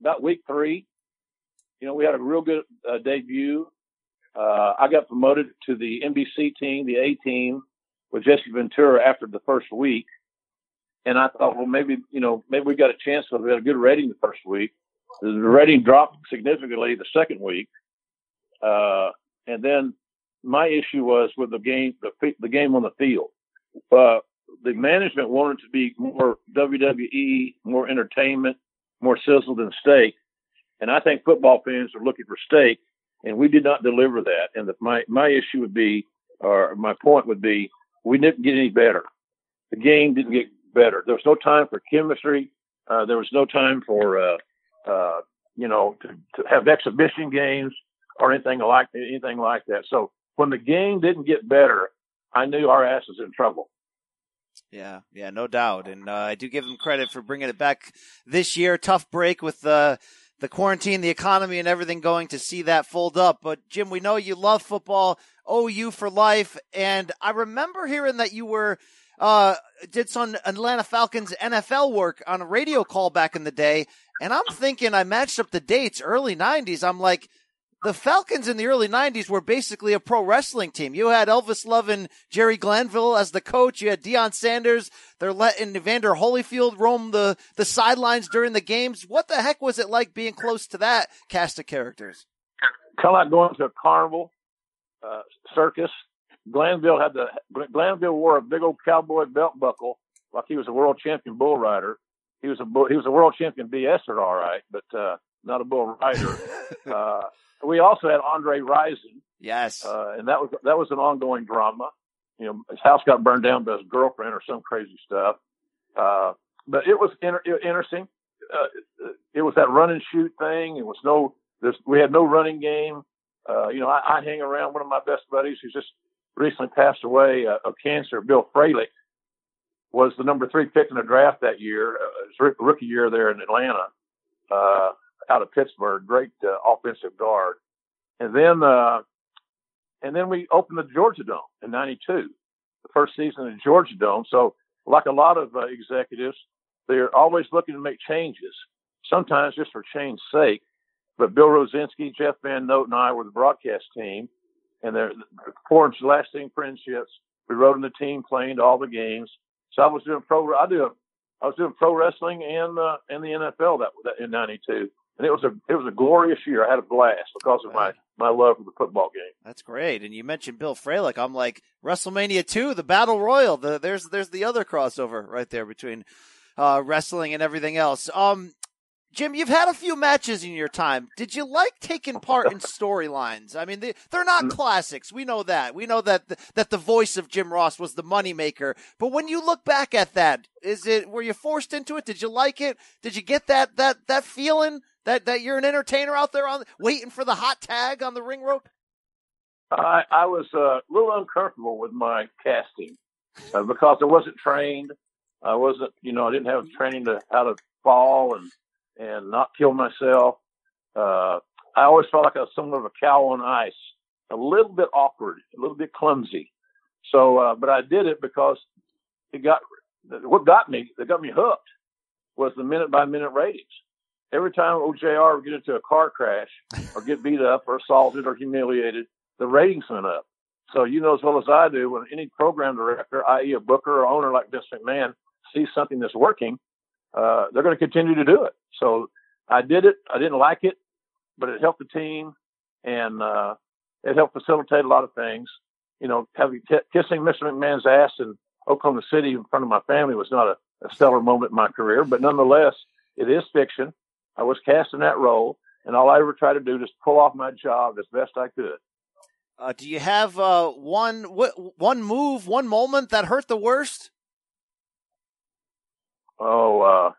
about week three, you know, we had a real good uh, debut. Uh, I got promoted to the NBC team, the A team, with Jesse Ventura after the first week. And I thought, well, maybe, you know, maybe we got a chance because we had a good rating the first week. The rating dropped significantly the second week. Uh, and then my issue was with the game, the, the game on the field. Uh, the management wanted to be more WWE, more entertainment, more sizzle than steak. And I think football fans are looking for steak, and we did not deliver that. And the, my my issue would be, or my point would be, we didn't get any better. The game didn't get better. There was no time for chemistry. Uh, there was no time for, uh, uh, you know, to, to have exhibition games or anything like anything like that. So when the game didn't get better, I knew our ass was in trouble. Yeah, yeah, no doubt. And uh, I do give them credit for bringing it back this year. Tough break with the the quarantine, the economy, and everything going to see that fold up. But Jim, we know you love football, OU for life, and I remember hearing that you were uh, did some Atlanta Falcons NFL work on a radio call back in the day, and I'm thinking I matched up the dates, early '90s. I'm like the Falcons in the early 90s were basically a pro wrestling team. You had Elvis Love and Jerry Glanville as the coach. You had Deion Sanders. They're letting Evander Holyfield roam the, the sidelines during the games. What the heck was it like being close to that cast of characters? Kind of like going to a carnival, uh, circus. Glanville had the, Glanville wore a big old cowboy belt buckle like he was a world champion bull rider. He was a, he was a world champion BSer, all right, but, uh, not a bull rider. *laughs* uh, we also had Andre Rison. Yes. Uh, and that was that was an ongoing drama. you know, his house got burned down by his girlfriend or some crazy stuff. Uh, but it was inter- interesting. Uh, it was that run and shoot thing. It was no, there's, we had no running game. Uh, you know, I, I hang around one of my best buddies who's just recently passed away uh, of cancer, Bill Fralic, was the number three pick in the draft that year, uh, his rookie year there in Atlanta, uh, out of Pittsburgh, great uh, offensive guard. And then, uh, and then we opened the Georgia Dome in 92, the first season in Georgia Dome. So like a lot of uh, executives, they're always looking to make changes, sometimes just for change's sake. But Bill Rosinski, Jeff Van Note, and I were the broadcast team, and they're forged lasting friendships. We rode in the team plane to all the games. So I was doing pro. I do. I was doing pro wrestling and uh, and the NFL that, that in '92, and it was a it was a glorious year. I had a blast because of my my love for the football game. That's great. And you mentioned Bill Fralic. I'm like WrestleMania 2, the Battle Royal. The, there's there's the other crossover right there between uh, wrestling and everything else. Um, Jim, you've had a few matches in your time. Did you like taking part in *laughs* storylines? I mean, they, they're not classics. We know that. We know that the, that the voice of Jim Ross was the moneymaker. But when you look back at that, is it were you forced into it? Did you like it? Did you get that that that feeling that that you're an entertainer out there on waiting for the hot tag on the ring rope? I, I was uh, a little uncomfortable with my casting uh, because I wasn't trained. I wasn't, you know, I didn't have training to how to fall and and not kill myself. Uh, I always felt like I was somewhat of a cow on ice, a little bit awkward, a little bit clumsy. So, uh, but I did it because it got what got me that got me hooked was the minute by minute ratings. Every time OJR would get into a car crash or get beat up or assaulted or humiliated, the ratings went up. So you know as well as I do when any program director, i.e. a booker or owner like Vince McMahon, sees something that's working, uh, they're going to continue to do it. So I did it. I didn't like it, but it helped the team and, uh, it helped facilitate a lot of things. You know, having t- kissing Mr. McMahon's ass in Oklahoma City in front of my family was not a, a stellar moment in my career, but nonetheless, it is fiction. I was cast in that role, and all I ever tried to do was pull off my job as best I could. Uh, do you have uh, one one move, one moment that hurt the worst? Oh,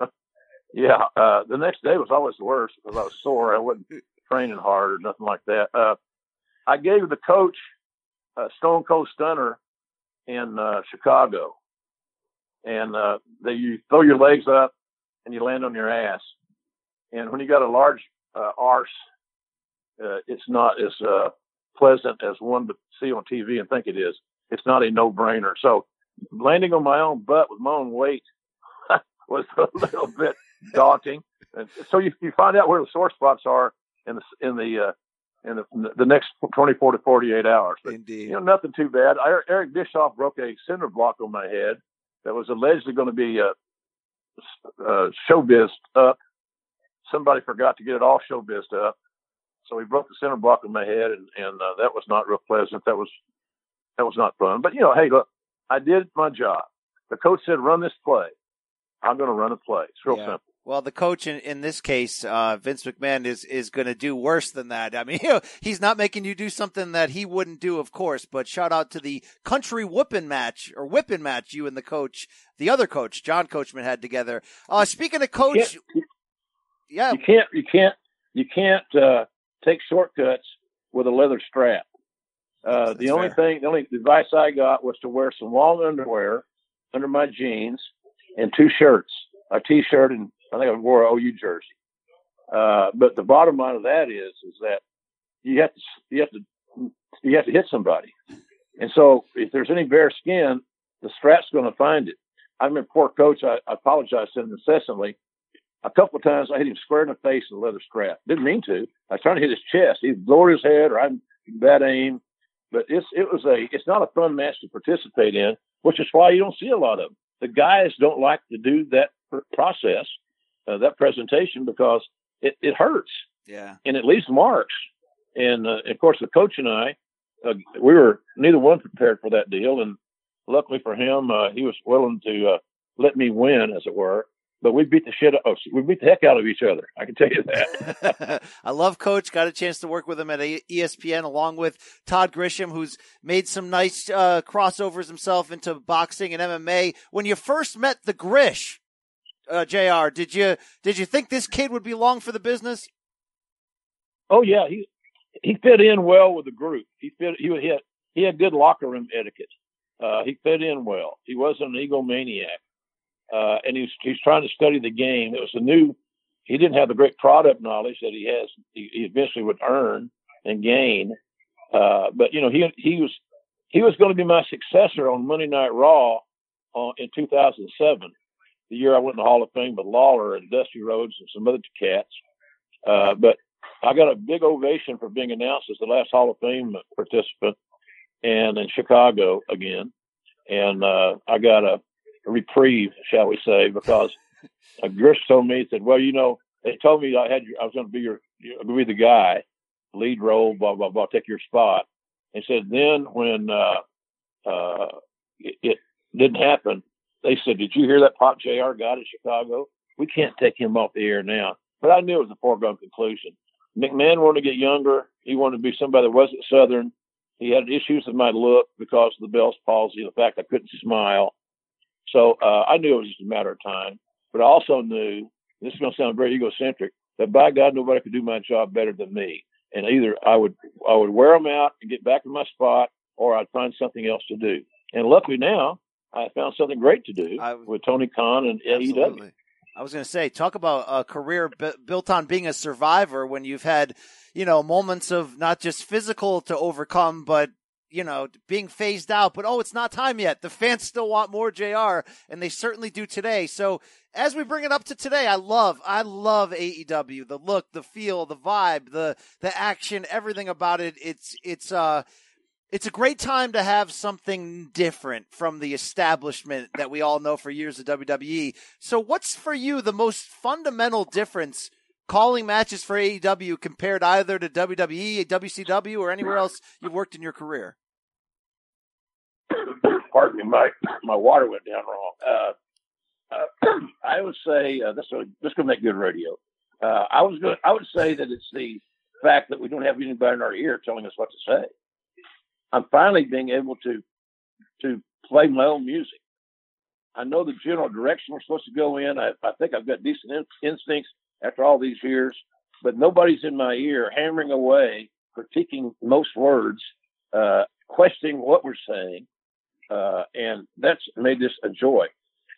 uh, *laughs* yeah. Uh, the next day was always the worst because I was sore. I wasn't training hard or nothing like that. Uh, I gave the coach uh, Stone Cold Stunner in uh, Chicago, and uh, they you throw your legs up and you land on your ass. And when you got a large uh, arse, uh, it's not as uh, pleasant as one would see on TV and think it is. It's not a no-brainer. So landing on my own butt with my own weight *laughs* was a little bit daunting. And so you, you find out where the sore spots are in the in the uh, in the, the next 24 to 48 hours. But, Indeed. You know, nothing too bad. I, Eric Bischoff broke a cinder block on my head that was allegedly going to be uh, uh, showbiz up. Somebody forgot to get it all showbiz up. So he broke the center block in my head, and, and uh, that was not real pleasant. That was that was not fun. But you know, hey, look, I did my job. The coach said, "Run this play." I'm going to run a play. It's real Yeah. simple. Well, the coach in, in this case, uh, Vince McMahon is, is going to do worse than that. I mean, *laughs* he's not making you do something that he wouldn't do, of course, but shout out to the country whooping match or whipping match you and the coach, the other coach, John Coachman had together. Uh, speaking of coach, yeah, You can't. You can't. You can't uh, take shortcuts with a leather strap. Uh, the only thing, the only advice I got was to wear some long underwear under my jeans and two shirts, a t-shirt and I think I wore a OU jersey. Uh, but the bottom line of that is, is that you have to, you have to, you have to hit somebody. And so if there's any bare skin, the strap's going to find it. I'm a poor coach, I, I apologized to him incessantly. A couple of times I hit him square in the face with a leather strap. Didn't mean to. I was trying to hit his chest. He lowered his head or I'm bad aim. But it's, it was a, it's not a fun match to participate in, which is why you don't see a lot of them. The guys don't like to do that pr- process, uh, that presentation because it, it hurts yeah. and it leaves marks. And uh, of course, the coach and I, uh, we were neither one prepared for that deal. And luckily for him, uh, he was willing to uh, let me win, as it were. But we beat the shit. Oh, we beat the heck out of each other. I can tell you that. *laughs* I love Coach. Got a chance to work with him at ESPN, along with Todd Grisham, who's made some nice uh, crossovers himself into boxing and MMA. When you first met the Grish, uh, Jr., did you did you think this kid would be long for the business? Oh yeah, he he fit in well with the group. He fit. He had he had good locker room etiquette. Uh, he fit in well. He wasn't an egomaniac, uh, and he's he's trying to study the game. It was a new. He didn't have the great product knowledge that he has. He, he eventually would earn and gain. Uh, but you know, he he was he was going to be my successor on Monday Night Raw in 2007, the year I went in the Hall of Fame with Lawler and Dusty Rhodes and some other cats. Uh, but I got a big ovation for being announced as the last Hall of Fame participant and in Chicago again. And uh, I got a reprieve, shall we say, because *laughs* a Grish told me, he said, well, you know, they told me I had I was going to be your, going to be the guy, lead role, blah, blah, blah, take your spot. He said, then when uh, uh, it, it didn't happen, they said, did you hear that Pop JR got in Chicago? We can't take him off the air now. But I knew it was a foregone conclusion. McMahon wanted to get younger. He wanted to be somebody that wasn't Southern. He had issues with my look because of the Bell's palsy, the fact I couldn't smile. So uh, I knew it was just a matter of time. But I also knew this is going to sound very egocentric that by God nobody could do my job better than me. And either I would I would wear them out and get back in my spot, or I'd find something else to do. And luckily now I found something great to do I, with Tony Khan and AEW. I was going to say, talk about a career b- built on being a survivor when you've had, you know, moments of not just physical to overcome, but you know, being phased out, but oh, it's not time yet. The fans still want more JR, and they certainly do today. So as we bring it up to today, I love, I love AEW, the look, the feel, the vibe, the, the action, everything about it. It's, it's, uh, it's a great time to have something different from the establishment that we all know for years of WWE. So, what's for you the most fundamental difference calling matches for AEW compared either to WWE, WCW, or anywhere else you've worked in your career? *coughs* Pardon me, my my water went down wrong. Uh, uh, *coughs* I would say uh, this this gonna make good radio. Uh, I was going I would say that it's the fact that we don't have anybody in our ear telling us what to say. I'm finally being able to to play my own music. I know the general direction we're supposed to go in. I, I think I've got decent in, instincts after all these years, but nobody's in my ear hammering away, critiquing most words, uh, questioning what we're saying, uh, and that's made this a joy.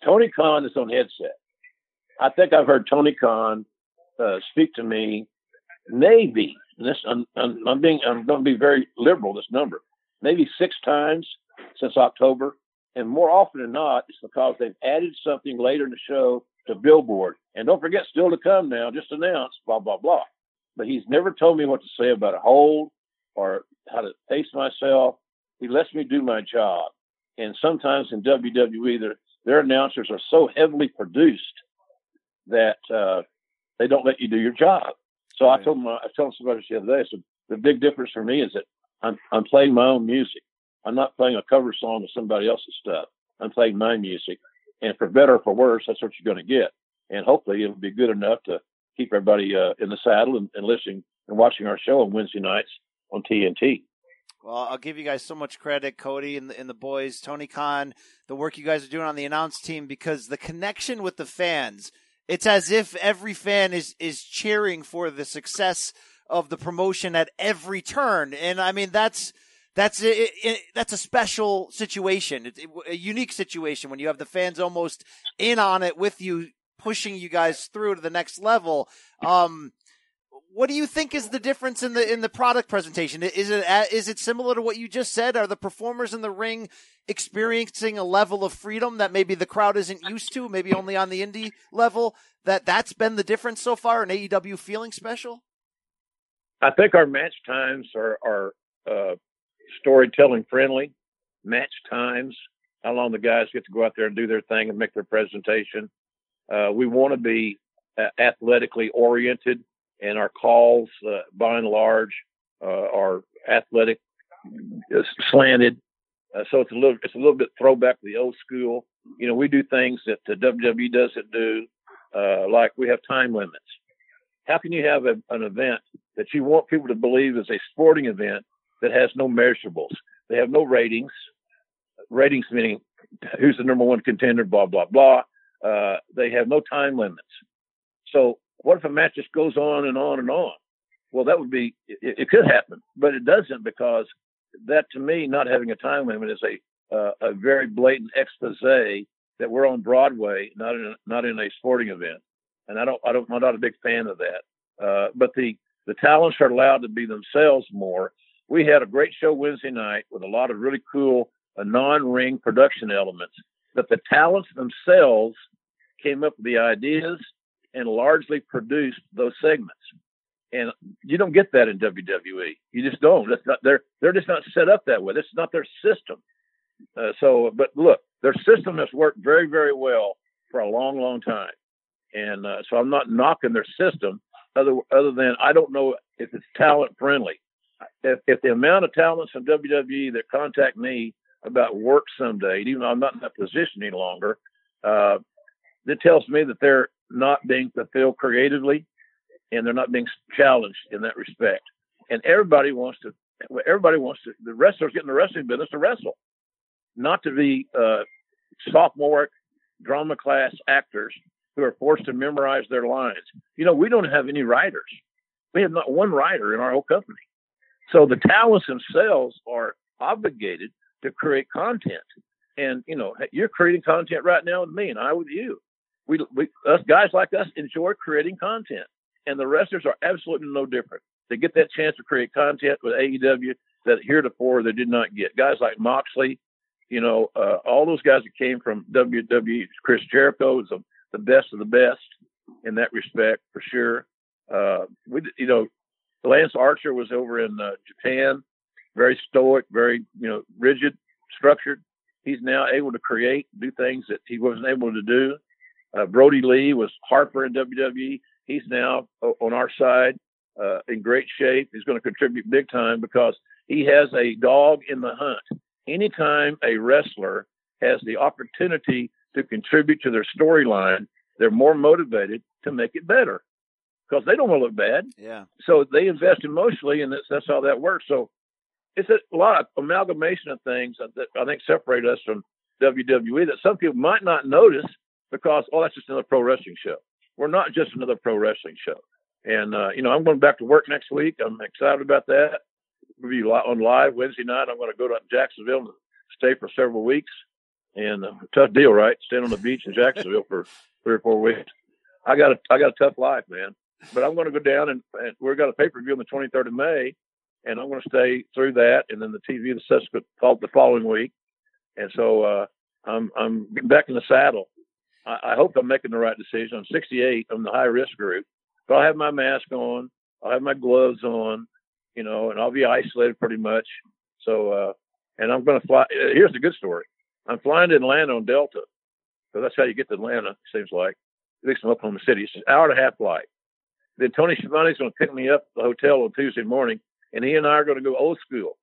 Tony Khan is on headset. I think I've heard Tony Khan uh, speak to me maybe this I'm, I'm, I'm being I'm going to be very liberal this number maybe six times since October. And more often than not, it's because they've added something later in the show to Billboard. And don't forget, still to come now, just announced, blah, blah, blah. But he's never told me what to say about a hold or how to pace myself. He lets me do my job. And sometimes in WWE, their, their announcers are so heavily produced that uh, they don't let you do your job. So right. I told him, I told somebody the other day, I said, the big difference for me is that I'm, I'm playing my own music. I'm not playing a cover song of somebody else's stuff. I'm playing my music. And for better or for worse, that's what you're going to get. And hopefully it'll be good enough to keep everybody uh, in the saddle and, and listening and watching our show on Wednesday nights on TNT. Well, I'll give you guys so much credit, Cody and the, and the boys, Tony Khan, the work you guys are doing on the announce team, because the connection with the fans, it's as if every fan is, is cheering for the success of the promotion at every turn. And I mean, that's, that's it, it, that's a special situation, it, a unique situation when you have the fans almost in on it with you, pushing you guys through to the next level. Um, what do you think is the difference in the in the product presentation? Is it is it similar to what you just said? Are the performers in the ring experiencing a level of freedom that maybe the crowd isn't used to, maybe only on the indie level? That that's been the difference so far, in AEW feeling special. I think our match times are, are uh, storytelling friendly. Match times, how long the guys get to go out there and do their thing and make their presentation. Uh, we want to be uh, athletically oriented, and our calls, uh, by and large, uh, are athletic uh, slanted. so it's a little it's a little bit throwback to the old school. You know, we do things that the WWE doesn't do. uh, like we have time limits. How can you have a, an event that you want people to believe is a sporting event that has no measurables? They have no ratings. Ratings meaning who's the number one contender, blah blah blah. Uh, they have no time limits. So what if a match just goes on and on and on? Well, that would be it, it could happen, but it doesn't because that to me, not having a time limit is a uh, a very blatant expose that we're on Broadway, not in a, not in a sporting event, and I don't I don't I'm not a big fan of that. Uh, but the the talents are allowed to be themselves more. We had a great show Wednesday night with a lot of really cool uh, non-ring production elements, but the talents themselves came up with the ideas and largely produced those segments. And you don't get that in WWE. You just don't. That's not they're they're just not set up that way. This is not their system. Uh, so, but look, their system has worked very, very well for a long, long time. And uh, so I'm not knocking their system, other other than I don't know if it's talent friendly. If, if the amount of talents in WWE that contact me about work someday, even though I'm not in that position any longer, uh, that tells me that they're not being fulfilled creatively and they're not being challenged in that respect. And everybody wants to, everybody wants to, the wrestlers get in the wrestling business to wrestle, not to be uh, sophomoric drama class actors who are forced to memorize their lines. You know, we don't have any writers. We have not one writer in our whole company. So the talents themselves are obligated to create content. And, you know, you're creating content right now with me and I with you. We, we, us guys like us enjoy creating content and the wrestlers are absolutely no different. They get that chance to create content with AEW that heretofore they did not get. Guys like Moxley, you know, uh, all those guys that came from WWE, Chris Jericho is the, the best of the best in that respect for sure. Uh, we, you know, Lance Archer was over in uh, Japan, very stoic, very, you know, rigid, structured. He's now able to create, do things that he wasn't able to do. Uh, Brodie Lee was Harper in WWE. He's now on our side uh, in great shape. He's going to contribute big time because he has a dog in the hunt. Anytime a wrestler has the opportunity to contribute to their storyline, they're more motivated to make it better because they don't want to look bad. Yeah. So they invest emotionally, and that's, that's how that works. So it's a lot of amalgamation of things that I think separate us from WWE that some people might not notice because, oh, that's just another pro wrestling show we're not just another pro wrestling show. And uh, you know, I'm going back to work next week. I'm excited about that. We'll be on live Wednesday night. I'm going to go to Jacksonville and stay for several weeks. And uh, tough deal, right? Staying on the beach in Jacksonville for three or four weeks. I got a I got a tough life, man. But I'm going to go down and, and we've got a pay per view on the 23rd of May, and I'm going to stay through that, and then the TV the subsequent the following week. And so uh, I'm I'm back in the saddle I, I hope I'm making the right decision. I'm 68. I'm the high risk group, but I'll have my mask on. I'll have my gloves on, you know, and I'll be isolated pretty much. So, uh, and I'm going to fly. Here's the good story. I'm flying to Atlanta on Delta. So that's how you get to Atlanta, it seems like. At least from Oklahoma City. It's an hour and a half flight. Then Tony Schiavone's going to pick me up at the hotel on Tuesday morning, and he and I are going to go old school.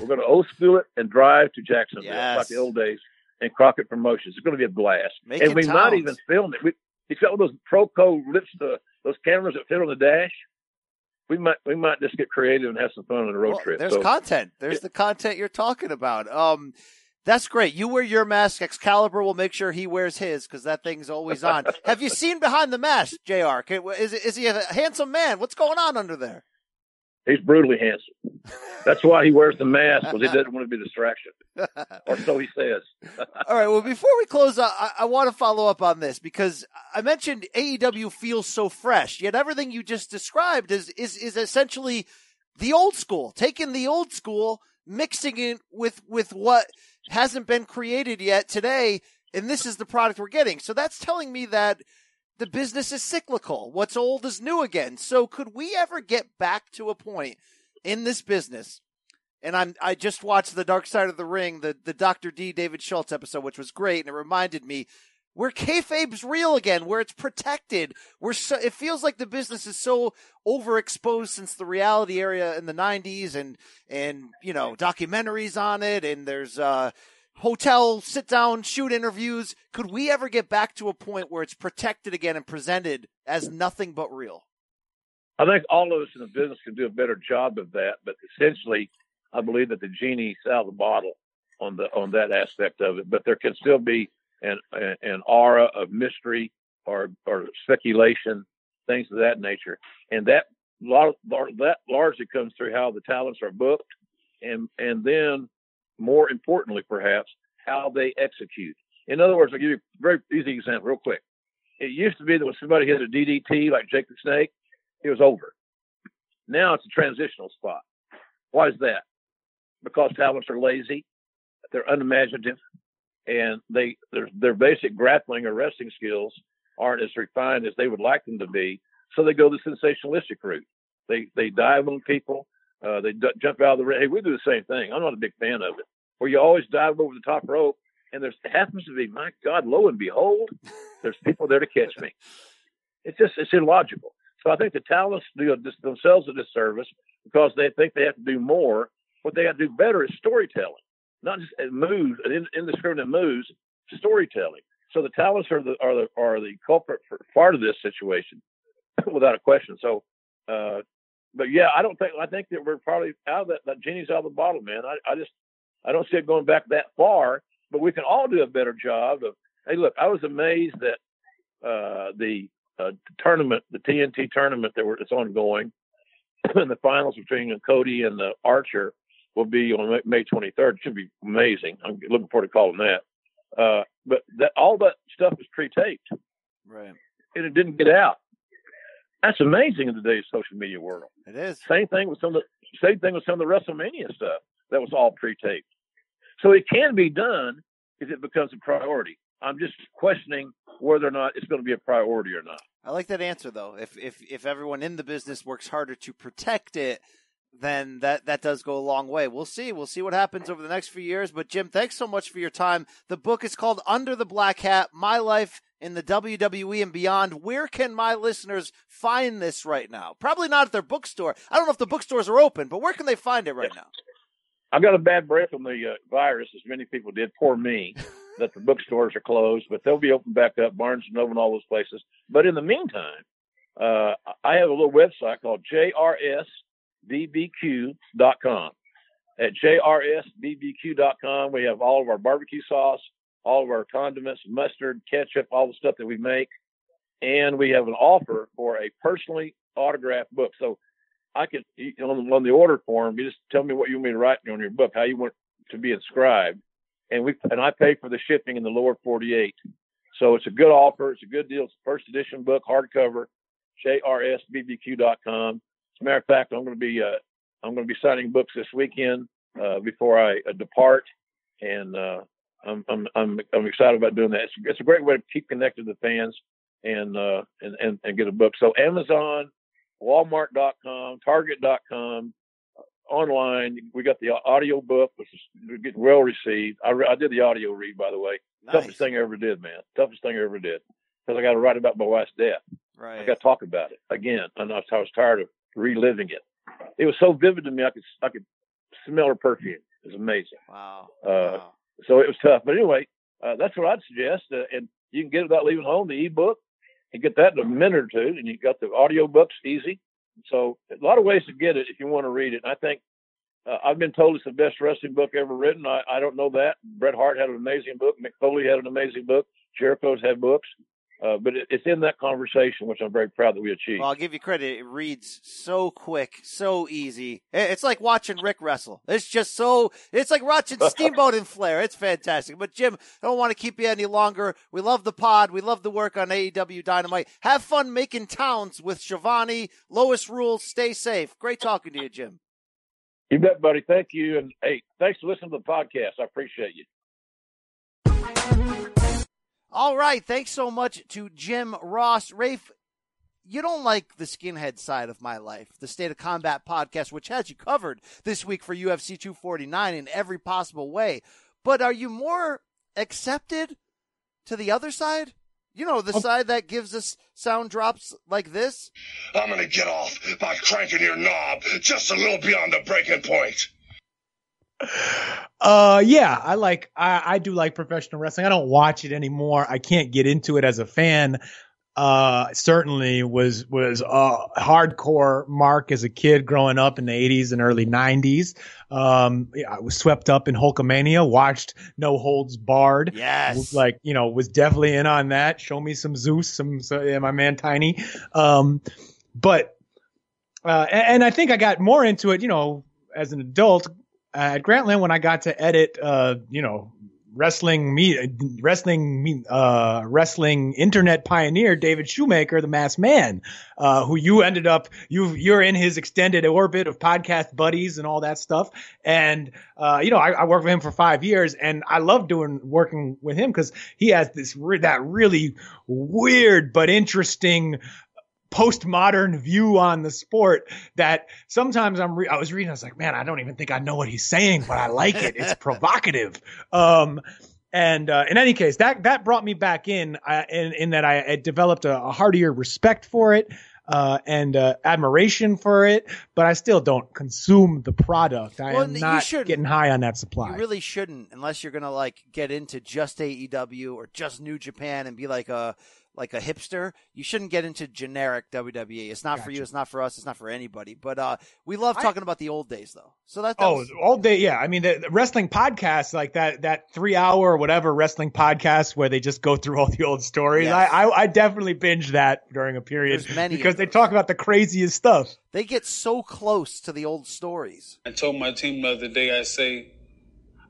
We're going to old school it and drive to Jacksonville, yes. like the old days and Crockett Promotions. It's going to be a blast. Make and we towns. might even film it. We, he's got those Proco lips, the, those cameras that fit on the dash. We might we might just get creative and have some fun on the road well, trip. There's so, content. There's yeah. the content you're talking about. Um, that's great. You wear your mask. Excalibur will make sure he wears his because that thing's always on. *laughs* Have you seen behind the mask, Jr? Is is he a handsome man? What's going on under there? He's brutally handsome. That's why he wears the mask because he *laughs* doesn't want to be a distraction, or so he says. *laughs* All right. Well, before we close, uh, I, I want to follow up on this because I mentioned AEW feels so fresh, yet everything you just described is is is essentially the old school, taking the old school, mixing it with with what hasn't been created yet today, and this is the product we're getting. So that's telling me that the business is cyclical. What's old is new again. So could we ever get back to a point in this business? And I'm I just watched the Dark Side of the Ring, the the Dr. D David Schultz episode, which was great, and it reminded me where kayfabe's real again, where it's protected. Where so, it feels like the business is so overexposed since the reality area in the '90s, and and you know documentaries on it, and there's uh hotel sit down shoot interviews. Could we ever get back to a point where it's protected again and presented as nothing but real? I think all of us in the business can do a better job of that, but essentially, I believe that the genie's out of the bottle on the on that aspect of it. But there can still be an an aura of mystery or or speculation, things of that nature, and that that largely comes through how the talents are booked, and and then more importantly, perhaps how they execute. In other words, I'll give you a very easy example, real quick. It used to be that when somebody hit a DDT like Jake the Snake, it was over. Now it's a transitional spot. Why is that? Because talents are lazy, they're unimaginative, and they their their basic grappling or wrestling skills aren't as refined as they would like them to be. So they go the sensationalistic route. They they dive on people. Uh, they d- jump out of the ring. Hey, we do the same thing. I'm not a big fan of it. Where you always dive over the top rope, and there happens to be, my God, lo and behold, there's people there to catch me. It's just it's illogical. So I think the talents do themselves a disservice because they think they have to do more. What they have to do better is storytelling, not just moves, an in indiscriminate moves, storytelling. So the talents are the are the are the culprit for part of this situation, *laughs* without a question. So, uh, but yeah, I don't think I think that we're probably out of that. That genie's out of the bottle, man. I, I just I don't see it going back that far. But we can all do a better job of. Hey, look, I was amazed that uh, the uh, tournament, the TNT tournament that it's ongoing, *clears throat* and the finals between Cody and the Archer will be on May 23rd. It should be amazing. I'm looking forward to calling that. Uh, but that all that stuff is pre-taped, right? And it didn't get out. That's amazing in today's social media world. It is. Same thing with some of the same thing with some of the WrestleMania stuff. That was all pre-taped. So it can be done if it becomes a priority. I'm just questioning whether or not it's going to be a priority or not. I like that answer though. If if if everyone in the business works harder to protect it, then that that does go a long way. We'll see. We'll see what happens over the next few years. But Jim, thanks so much for your time. The book is called Under the Black Hat: My Life in the WWE and Beyond. Where can my listeners find this right now? Probably not at their bookstore. I don't know if the bookstores are open, but where can they find it right now? I got a bad break on the uh, virus, as many people did. Poor me. *laughs* that the bookstores are closed, but they'll be open back up. Barnes and Noble and all those places. But in the meantime, uh, I have a little website called jrsbbq.com. At jrsbbq.com, we have all of our barbecue sauce, all of our condiments, mustard, ketchup, all the stuff that we make. And we have an offer for a personally autographed book. So I could, on, on the order form, you just tell me what you want me to write on your book, how you want to be inscribed. And we, and I pay for the shipping in the lower 48. So it's a good offer. It's a good deal. It's a first edition book, hardcover, jrsbbq.com. As a matter of fact, I'm going to be, uh, I'm going to be signing books this weekend, uh, before I uh, depart. And, uh, I'm, I'm, I'm, I'm excited about doing that. It's, it's a great way to keep connected to fans and, uh, and, and, and get a book. So Amazon, Walmart.com, Target.com, online. We got the audio book, which is getting well received. I, re- I did the audio read, by the way. Nice. Toughest thing I ever did, man. Toughest thing I ever did. Because I got to write about my wife's death. Right. I got to talk about it again. And I was, I was tired of reliving it. It was so vivid to me. I could I could smell her perfume. It was amazing. Wow. Uh, wow. So it was tough. But anyway, uh, that's what I'd suggest. Uh, and you can get it without leaving home. The ebook, you get that in a minute or two, and you got the audio books easy. So a lot of ways to get it if you want to read it. And I think uh, I've been told it's the best wrestling book ever written. I, I don't know that. Bret Hart had an amazing book. Mick Foley had an amazing book. Jericho's had books. Uh, but it, it's in that conversation, which I'm very proud that we achieved. Well, I'll give you credit. It reads so quick, so easy. It's like watching Rick wrestle. It's just so, it's like watching *laughs* Steamboat and Flair. It's fantastic. But Jim, I don't want to keep you any longer. We love the pod. We love the work on AEW Dynamite. Have fun making towns with Schiavone. Lois rules. Stay safe. Great talking to you, Jim. You bet, buddy. Thank you. And hey, thanks for listening to the podcast. I appreciate you. All right. Thanks so much to Jim Ross. Rafe, you don't like the skinhead side of my life, the State of Combat podcast, which has you covered this week for UFC 249 in every possible way. But are you more accepted to the other side? You know, the oh. side that gives us sound drops like this? I'm gonna get off by cranking your knob just a little beyond the breaking point. Uh, yeah, I like, I, I do like professional wrestling. I don't watch it anymore. I can't get into it as a fan. Uh, certainly was, was a hardcore mark as a kid growing up in the 80s and early 90s. Um, I was swept up in Hulkamania, watched No Holds Barred. Yes. Was Like, you know, was definitely in on that. Show me some Zeus, some, so, yeah, my man Tiny. Um, but, uh, and, and I think I got more into it, you know, as an adult at Grantland when I got to edit, uh, you know, wrestling me, wrestling me, uh, wrestling internet pioneer David Shoemaker, the Masked Man, uh, who you ended up, you you're in his extended orbit of podcast buddies and all that stuff. And uh, you know, I, I worked with him for five years, and I love doing working with him because he has this re- that really weird but interesting postmodern view on the sport that sometimes I'm re- I was reading I was like man I don't even think I know what he's saying but I like it it's *laughs* provocative um and uh, in any case that that brought me back in uh, in, in that I, I developed a, a heartier respect for it uh, and uh, admiration for it, but I still don't consume the product. I Well, am not getting high on that supply. You really shouldn't, unless you're gonna like get into just AEW or just New Japan and be like a like a hipster. You shouldn't get into generic WWE. It's not for you. It's not for us. It's not for anybody. But uh, we love talking about the old days, though. So that, that Oh, was- all day, yeah. I mean, the, the wrestling podcast, like that, that three hour or whatever wrestling podcast where they just go through all the old stories. Yes. I, I, I definitely binge that during a period many because they talk about the craziest stuff. they get so close to the old stories. I told my team the other day, I say,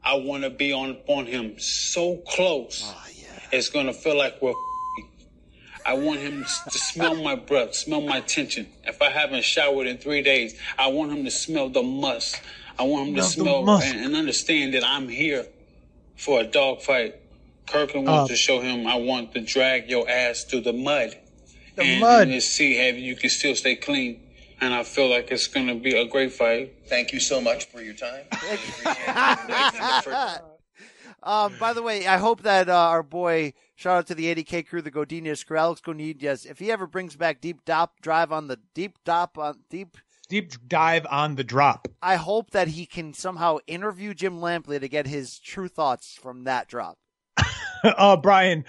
I want to be on on him so close. Oh, It's gonna feel like we're. I want him to smell my breath, smell my tension. If I haven't showered in three days, I want him to smell the musk. I want him to Smell smell and, and understand that I'm here for a dog fight. Kirkland Uh, wants to show him I want to drag your ass through the mud. The and, mud. And to see if you can still stay clean. And I feel like it's gonna be a great fight. Thank you so much for your time. *laughs* Um, by the way, I hope that uh, our boy, shout out to the 80K crew, the Godinez crew, Alex Godinez, if he ever brings back deep dop drive on the deep dop on deep Deep dive on the drop. I hope that he can somehow interview Jim Lampley to get his true thoughts from that drop. *laughs* uh, Brian,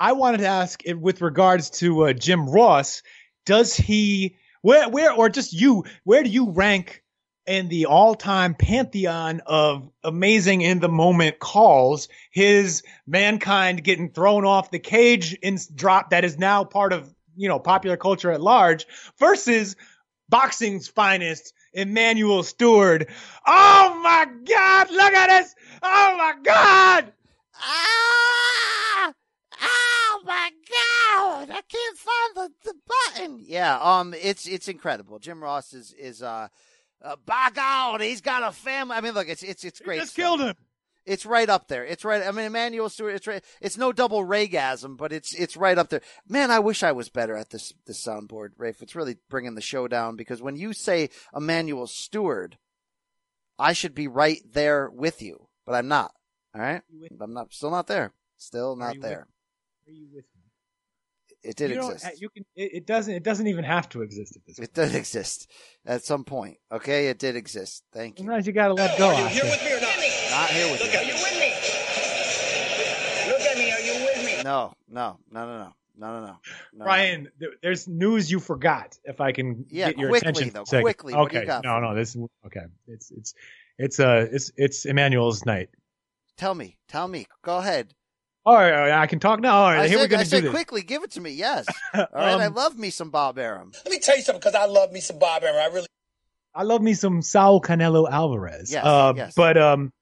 I wanted to ask if, with regards to uh, Jim Ross, does he where where or just you where do you rank in the all-time pantheon of amazing in the moment calls his mankind getting thrown off the cage in drop that is now part of you know popular culture at large versus boxing's finest Emanuel Steward. Oh my god, look at this. Oh my god. Ah! Oh my god! I can't find the, the button. Yeah, um, it's it's incredible. Jim Ross is is uh, uh by God, he's got a family. I mean, look, it's it's it's great. just stuff. killed him. It's right up there. It's right. I mean, Emanuel Steward. It's right. It's no double Raygasm, but it's it's right up there. Man, I wish I was better at this this soundboard, Rafe. It's really bringing the show down because when you say Emanuel Steward, I should be right there with you, but I'm not. All right, I'm not. Still not there. Still not there. Are you with? It did you exist. You can. It, it doesn't. It doesn't even have to exist at this. It did exist at some point. Okay, it did exist. Thank you. Sometimes you gotta let go. Are you here with me or not? Not here with Look you. at me. Look at me. Are you with me? No, no, no, no, no, no, no, no. no. Brian, th- there's news you forgot. If I can Yeah, get your quickly, attention, though, for a second. quickly, what do Okay, you got no, no, this okay. It's it's it's uh it's it's Emanuel's night. Tell me, tell me. Go ahead. All right, all right, I can talk now. All right, I here said, we're gonna I do said this. quickly, give it to me. Yes. *laughs* All right, I Um, love me some Bob Arum. Let me tell you something, because I love me some Bob Arum. I really. I love me some Saul Canelo Alvarez. Yes, uh, yes. But um,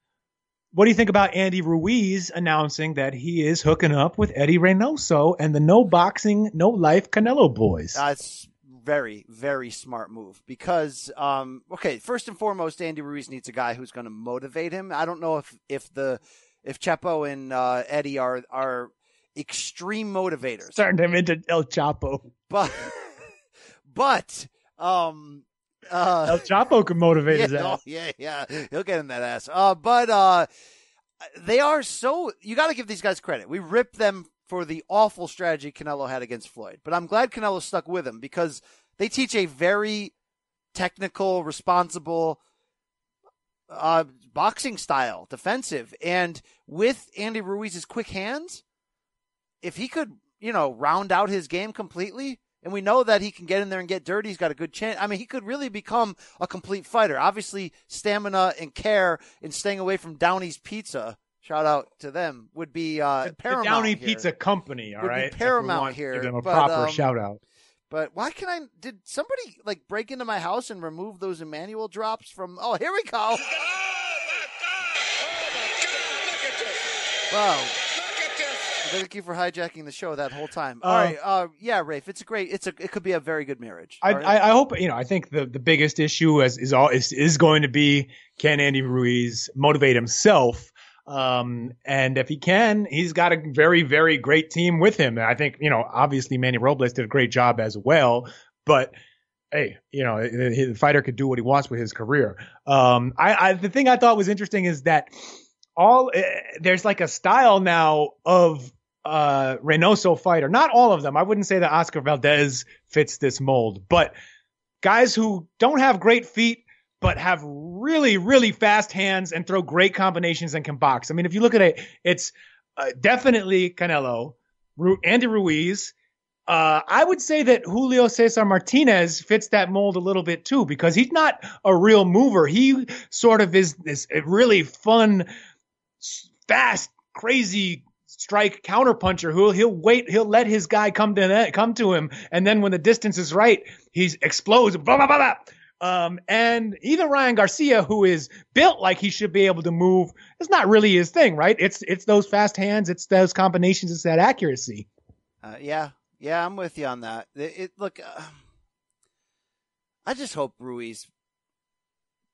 what do you think about Andy Ruiz announcing that he is hooking up with Eddie Reynoso and the No Boxing, No Life Canelo Boys? That's very, very smart move because, um, okay, first and foremost, Andy Ruiz needs a guy who's going to motivate him. I don't know if if the if Chepo and uh, Eddie are are extreme motivators, Turned him into El Chapo. but but um. Uh, El Chapo can motivate *laughs* yeah, his ass. oh, yeah, yeah, he'll get in that ass. Uh, but uh, they are so. You got to give these guys credit. We ripped them for the awful strategy Canelo had against Floyd, but I'm glad Canelo stuck with him because they teach a very technical, responsible, uh, boxing style, defensive, and with Andy Ruiz's quick hands, if he could, you know, round out his game completely, and we know that he can get in there and get dirty. He's got a good chance. I mean, he could really become a complete fighter. Obviously, stamina and care and staying away from Downey's Pizza. Shout out to them would be uh, The paramount. Downey here. Pizza Company, all Would right? Paramount here, Give them a but, proper um, shout out. But why can I? Did somebody like break into my house and remove those Emanuel drops from? Oh, here we go. Wow. Look at this. Thank you for hijacking the show that whole time. All Uh, right, uh, yeah, Rafe, it's a great. It's a. It could be a very good marriage. I, All right? I, I hope you know. I think the, the biggest issue is is all is, is going to be can Andy Ruiz motivate himself, um, and if he can, he's got a very very great team with him. I think you know obviously Manny Robles did a great job as well, but hey, you know the, the fighter could do what he wants with his career. Um, I, I the thing I thought was interesting is that all uh, there's like a style now of uh Reynoso fighter. Not all of them. I wouldn't say that Oscar Valdez fits this mold, but guys who don't have great feet but have really really fast hands and throw great combinations and can box. I mean, if you look at it, it's uh, definitely Canelo, Ru- Andy Ruiz. Uh, I would say that Julio Cesar Martinez fits that mold a little bit too because he's not a real mover. He sort of is this really fun, fast, crazy strike counterpuncher who he'll wait, he'll let his guy come to come to him, and then when the distance is right, he explodes. Blah blah blah blah. Um, and even Ryan Garcia, who is built like he should be able to move, it's not really his thing, right? It's it's those fast hands, it's those combinations, it's that accuracy. Uh, yeah, yeah, I'm with you on that. It, it look, uh, I just hope Ruiz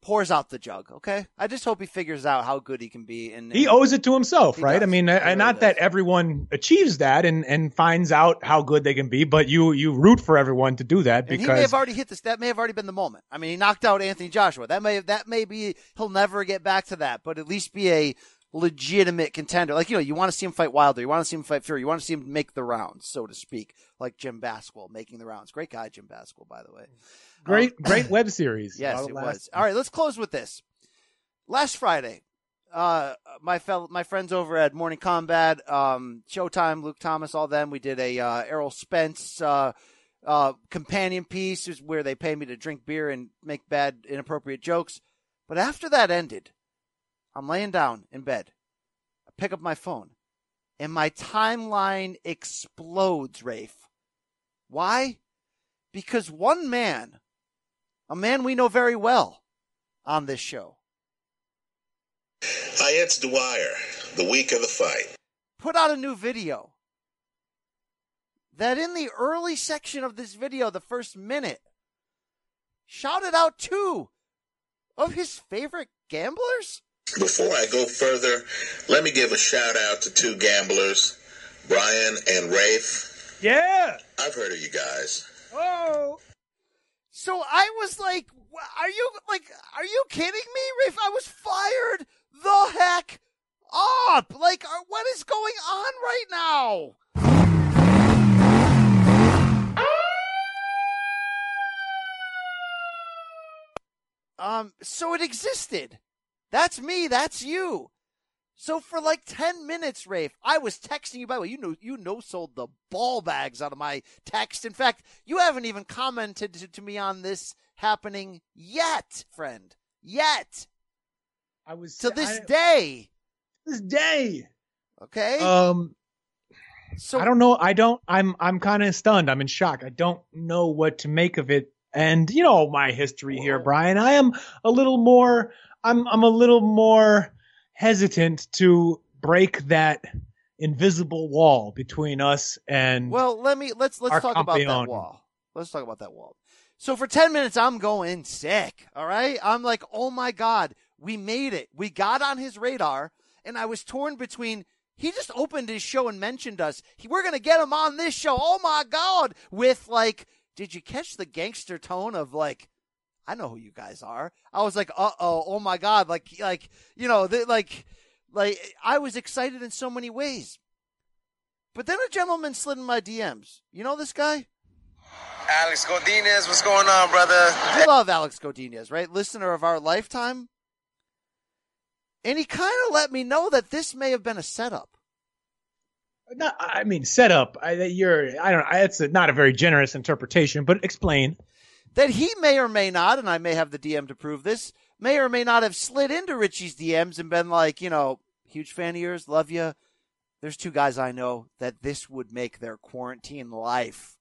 pours out the jug. Okay, I just hope he figures out how good he can be. And He owes it to himself, right? I mean, really not that everyone achieves that and and finds out how good they can be, but you you root for everyone to do that And he may have already hit this. That may have already been the moment. I mean, he knocked out Anthony Joshua. That may that may be he'll never get back to that, but at least be a legitimate contender. Like you know, you want to see him fight Wilder, you want to see him fight Fury, you want to see him make the rounds, so to speak, like Jim Basquil making the rounds. Great guy, Jim Basquil, by the way. great Um, great *coughs* web series. Yes, it last- was. All right, let's close with this. Last Friday, uh, my fellow, my friends over at Morning Combat, um, Showtime, Luke Thomas, all them, we did a uh, Errol Spence uh, uh, companion piece is where they pay me to drink beer and make bad, inappropriate jokes. But after that ended, I'm laying down in bed. I pick up my phone, and my timeline explodes, Rafe. Why? Because one man, a man we know very well on this show, Hayet's Dwyer, the week of the fight. put out a new video. That in the early section of this video, the first minute, shouted out two of his favorite gamblers. Before I go further, let me give a shout out to two gamblers, Brian and Rafe. Yeah. I've heard of you guys. Oh. So I was like, "Are you like, are you kidding me, Rafe? I was fired the heck up. Like, uh, what is going on right now?" Um, so it existed. That's me. That's you. So for like ten minutes, Rafe, I was texting you. By the way, you know, you know, sold the ball bags out of my text. In fact, you haven't even commented to, to me on this happening yet, friend. Yet I was to this I- day. This day. Okay. Um so I don't know. I don't I'm I'm kind of stunned. I'm in shock. I don't know what to make of it. And you know my history here, Brian. I am a little more I'm I'm a little more hesitant to break that invisible wall between us and Well, let me let's let's talk about that wall. Let's talk about that wall. So for 10 minutes I'm going sick, all right? I'm like, "Oh my god, we made it. We got on his radar." And I was torn between he just opened his show and mentioned us. He, we're going to get him on this show. Oh my god, with like did you catch the gangster tone of like I know who you guys are. I was like, "Uh oh, oh my god!" Like, like you know, the, like, like I was excited in so many ways. But then a gentleman slid in my DMs. You know this guy? Alex Godinez, what's going on, brother? You love Alex Godinez, right? Listener of our lifetime. And he kind of let me know that this may have been a setup. Not, I mean, setup. I, you're. I don't. I, it's a, not a very generous interpretation, but explain. That he may or may not, and I may have the DM to prove this, may or may not have slid into Richie's DMs and been like, you know, huge fan of yours, love you. There's two guys I know that this would make their quarantine life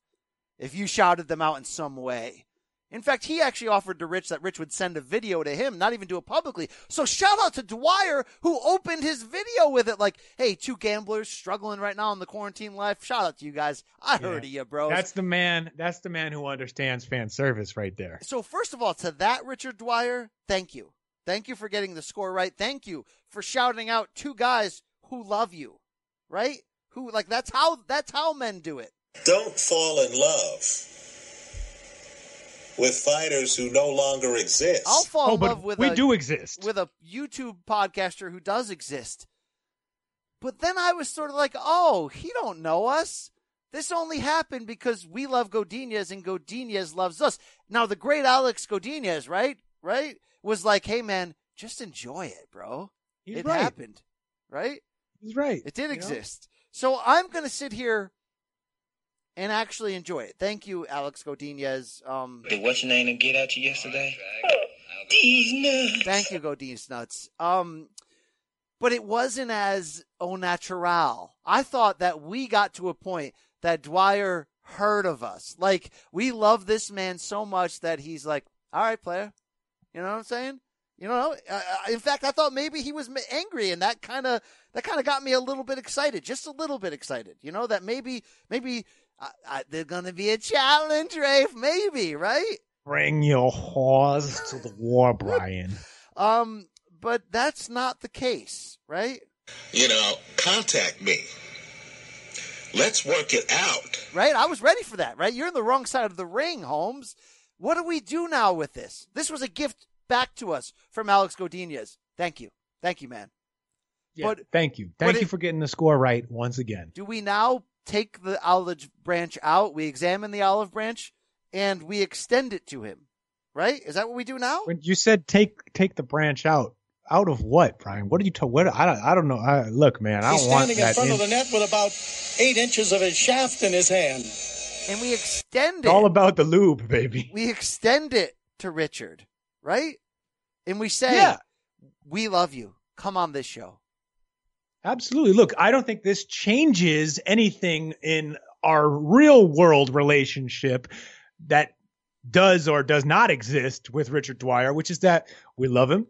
if you shouted them out in some way. In fact, he actually offered to Rich that Rich would send a video to him, not even do it publicly. So shout out to Dwyer who opened his video with it like, hey, two gamblers struggling right now in the quarantine life. Shout out to you guys. I heard of you, bro. That's the man. That's the man who understands fan service right there. So first of all, to that Richard Dwyer, thank you. Thank you for getting the score right. Thank you for shouting out two guys who love you. Right? Who like that's how that's how men do it. Don't fall in love with fighters who no longer exist. I'll fall Oh, in love with we a, do exist. with a YouTube podcaster who does exist. But then I was sort of like, oh, he don't know us. This only happened because we love Godinez and Godinez loves us. Now the great Alex Godinez, right? Right? Was like, hey man, just enjoy it, bro. He's it right. happened. Right? He's right. It did You know? exist. So I'm gonna sit here and actually enjoy it. Thank you, Alex Godinez. Um Did what's your name get at you yesterday? *laughs* These nuts. Thank you, Godinez Nuts. Um, but it wasn't as au natural. I thought that we got to a point that Dwyer heard of us. Like, we love this man so much that he's like, all right, player. You know what I'm saying? You know, uh, in fact, I thought maybe he was angry, and that kind of that kind of got me a little bit excited, just a little bit excited. You know that maybe maybe uh, uh, there's gonna be a challenge, Rafe. Maybe, right? Bring your whores to the war, Brian. Um, but that's not the case, right? You know, contact me. Let's work it out. Right? I was ready for that, right? You're in the wrong side of the ring, Holmes. What do we do now with this? This was a gift back to us from Alex Godinez. Thank you. Thank you, man. Yeah, But thank you. but Thank it- you for getting the score right once again. do we now take the olive branch out? We examine the olive branch and we extend it to him, right? Is that what we do now? When you said take take the branch out, out of what, Brian? What are you talking? What I don't I don't know. I, look, man, I He's don't want standing in front in- of the net with about eight inches of his shaft in his hand. And we extend it. all about the lube, baby. we extend it to Richard, right? And we say, Yeah. we love you. Come on this show. Absolutely. Look, I don't think this changes anything in our real world relationship that does or does not exist with Richard Dwyer, which is that we love him.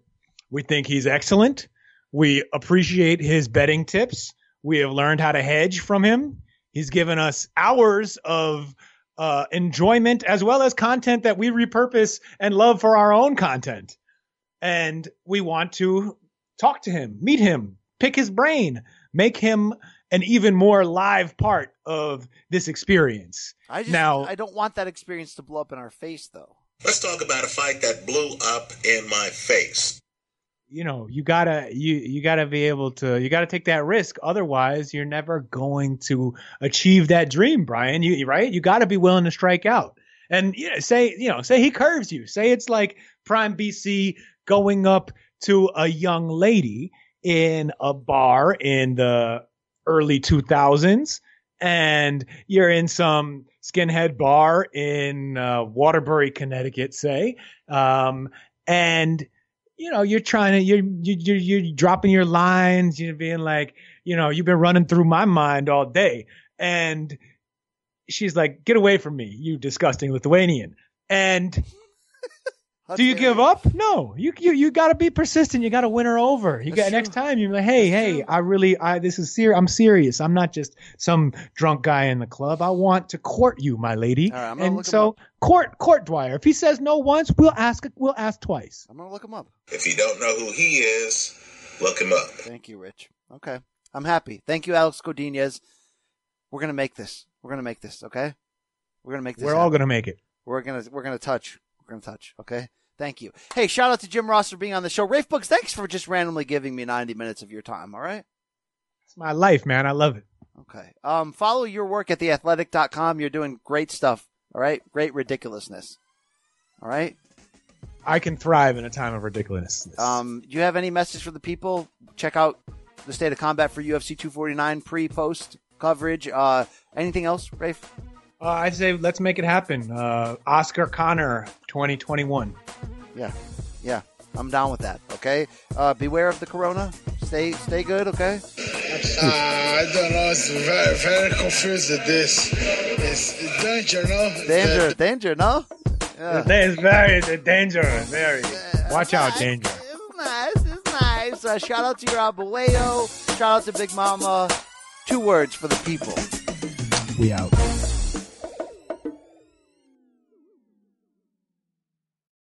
We think he's excellent. We appreciate his betting tips. We have learned how to hedge from him. He's given us hours of uh, enjoyment as well as content that we repurpose and love for our own content. And we want to talk to him, meet him, pick his brain, make him an even more live part of this experience. I just, now, I don't want that experience to blow up in our face, though. Let's talk about a fight that blew up in my face. you know, you gotta you you gotta be able to you gotta take that risk. Otherwise, you're never going to achieve that dream, Brian. You right? You gotta be willing to strike out. And you know, say you know, say he curves you. Say it's like Prime BC going up to a young lady in a bar in the early 2000s and you're in some skinhead bar in uh, Waterbury, Connecticut, say, um, and you know you're trying to you're you're you're dropping your lines, you're being like, you know, you've been running through my mind all day, and she's like, "Get away from me, you disgusting Lithuanian!" And do you give up? No. You you you got to be persistent. You got to win her over. You got next time you're like, "Hey, hey, I really I this is serious. I'm serious. I'm not just some drunk guy in the club. I want to court you, my lady." All right, I'm gonna look and him so up. court court Dwyer. If he says no once, we'll ask we'll ask twice. I'm gonna look him up. If you don't know who he is, look him up. Thank you, Rich. Okay, I'm happy. Thank you, Alex Godinez. We're gonna make this. We're gonna make this. Okay, we're gonna make this. We're all going to make it. We're gonna we're gonna touch. We're touch. Okay. Thank you. Hey, shout out to Jim Ross for being on the show. Rafe Books, thanks for just randomly giving me 90 minutes of your time. All right. It's my life, man. I love it. Okay. Um, follow your work at theathletic.com. You're doing great stuff. All right. Great ridiculousness. All right. I can thrive in a time of ridiculousness. Um, do you have any message for the people? Check out the state of combat for UFC 249 pre post coverage. Uh, anything else, Rafe? Uh, I say let's make it happen. Uh, Oscar Conor, 2021. Yeah, yeah, I'm down with that. Okay, uh, beware of the corona. Stay, stay good. Okay. Uh, I don't know. It's very, very confused with this. It's, it's danger, no? Danger, danger, no. Yeah. It's very dangerous. Very. Watch out, danger. It's nice. It's nice. Uh, shout out to your abuelo. Shout out to Big Mama. Two words for the people. We out.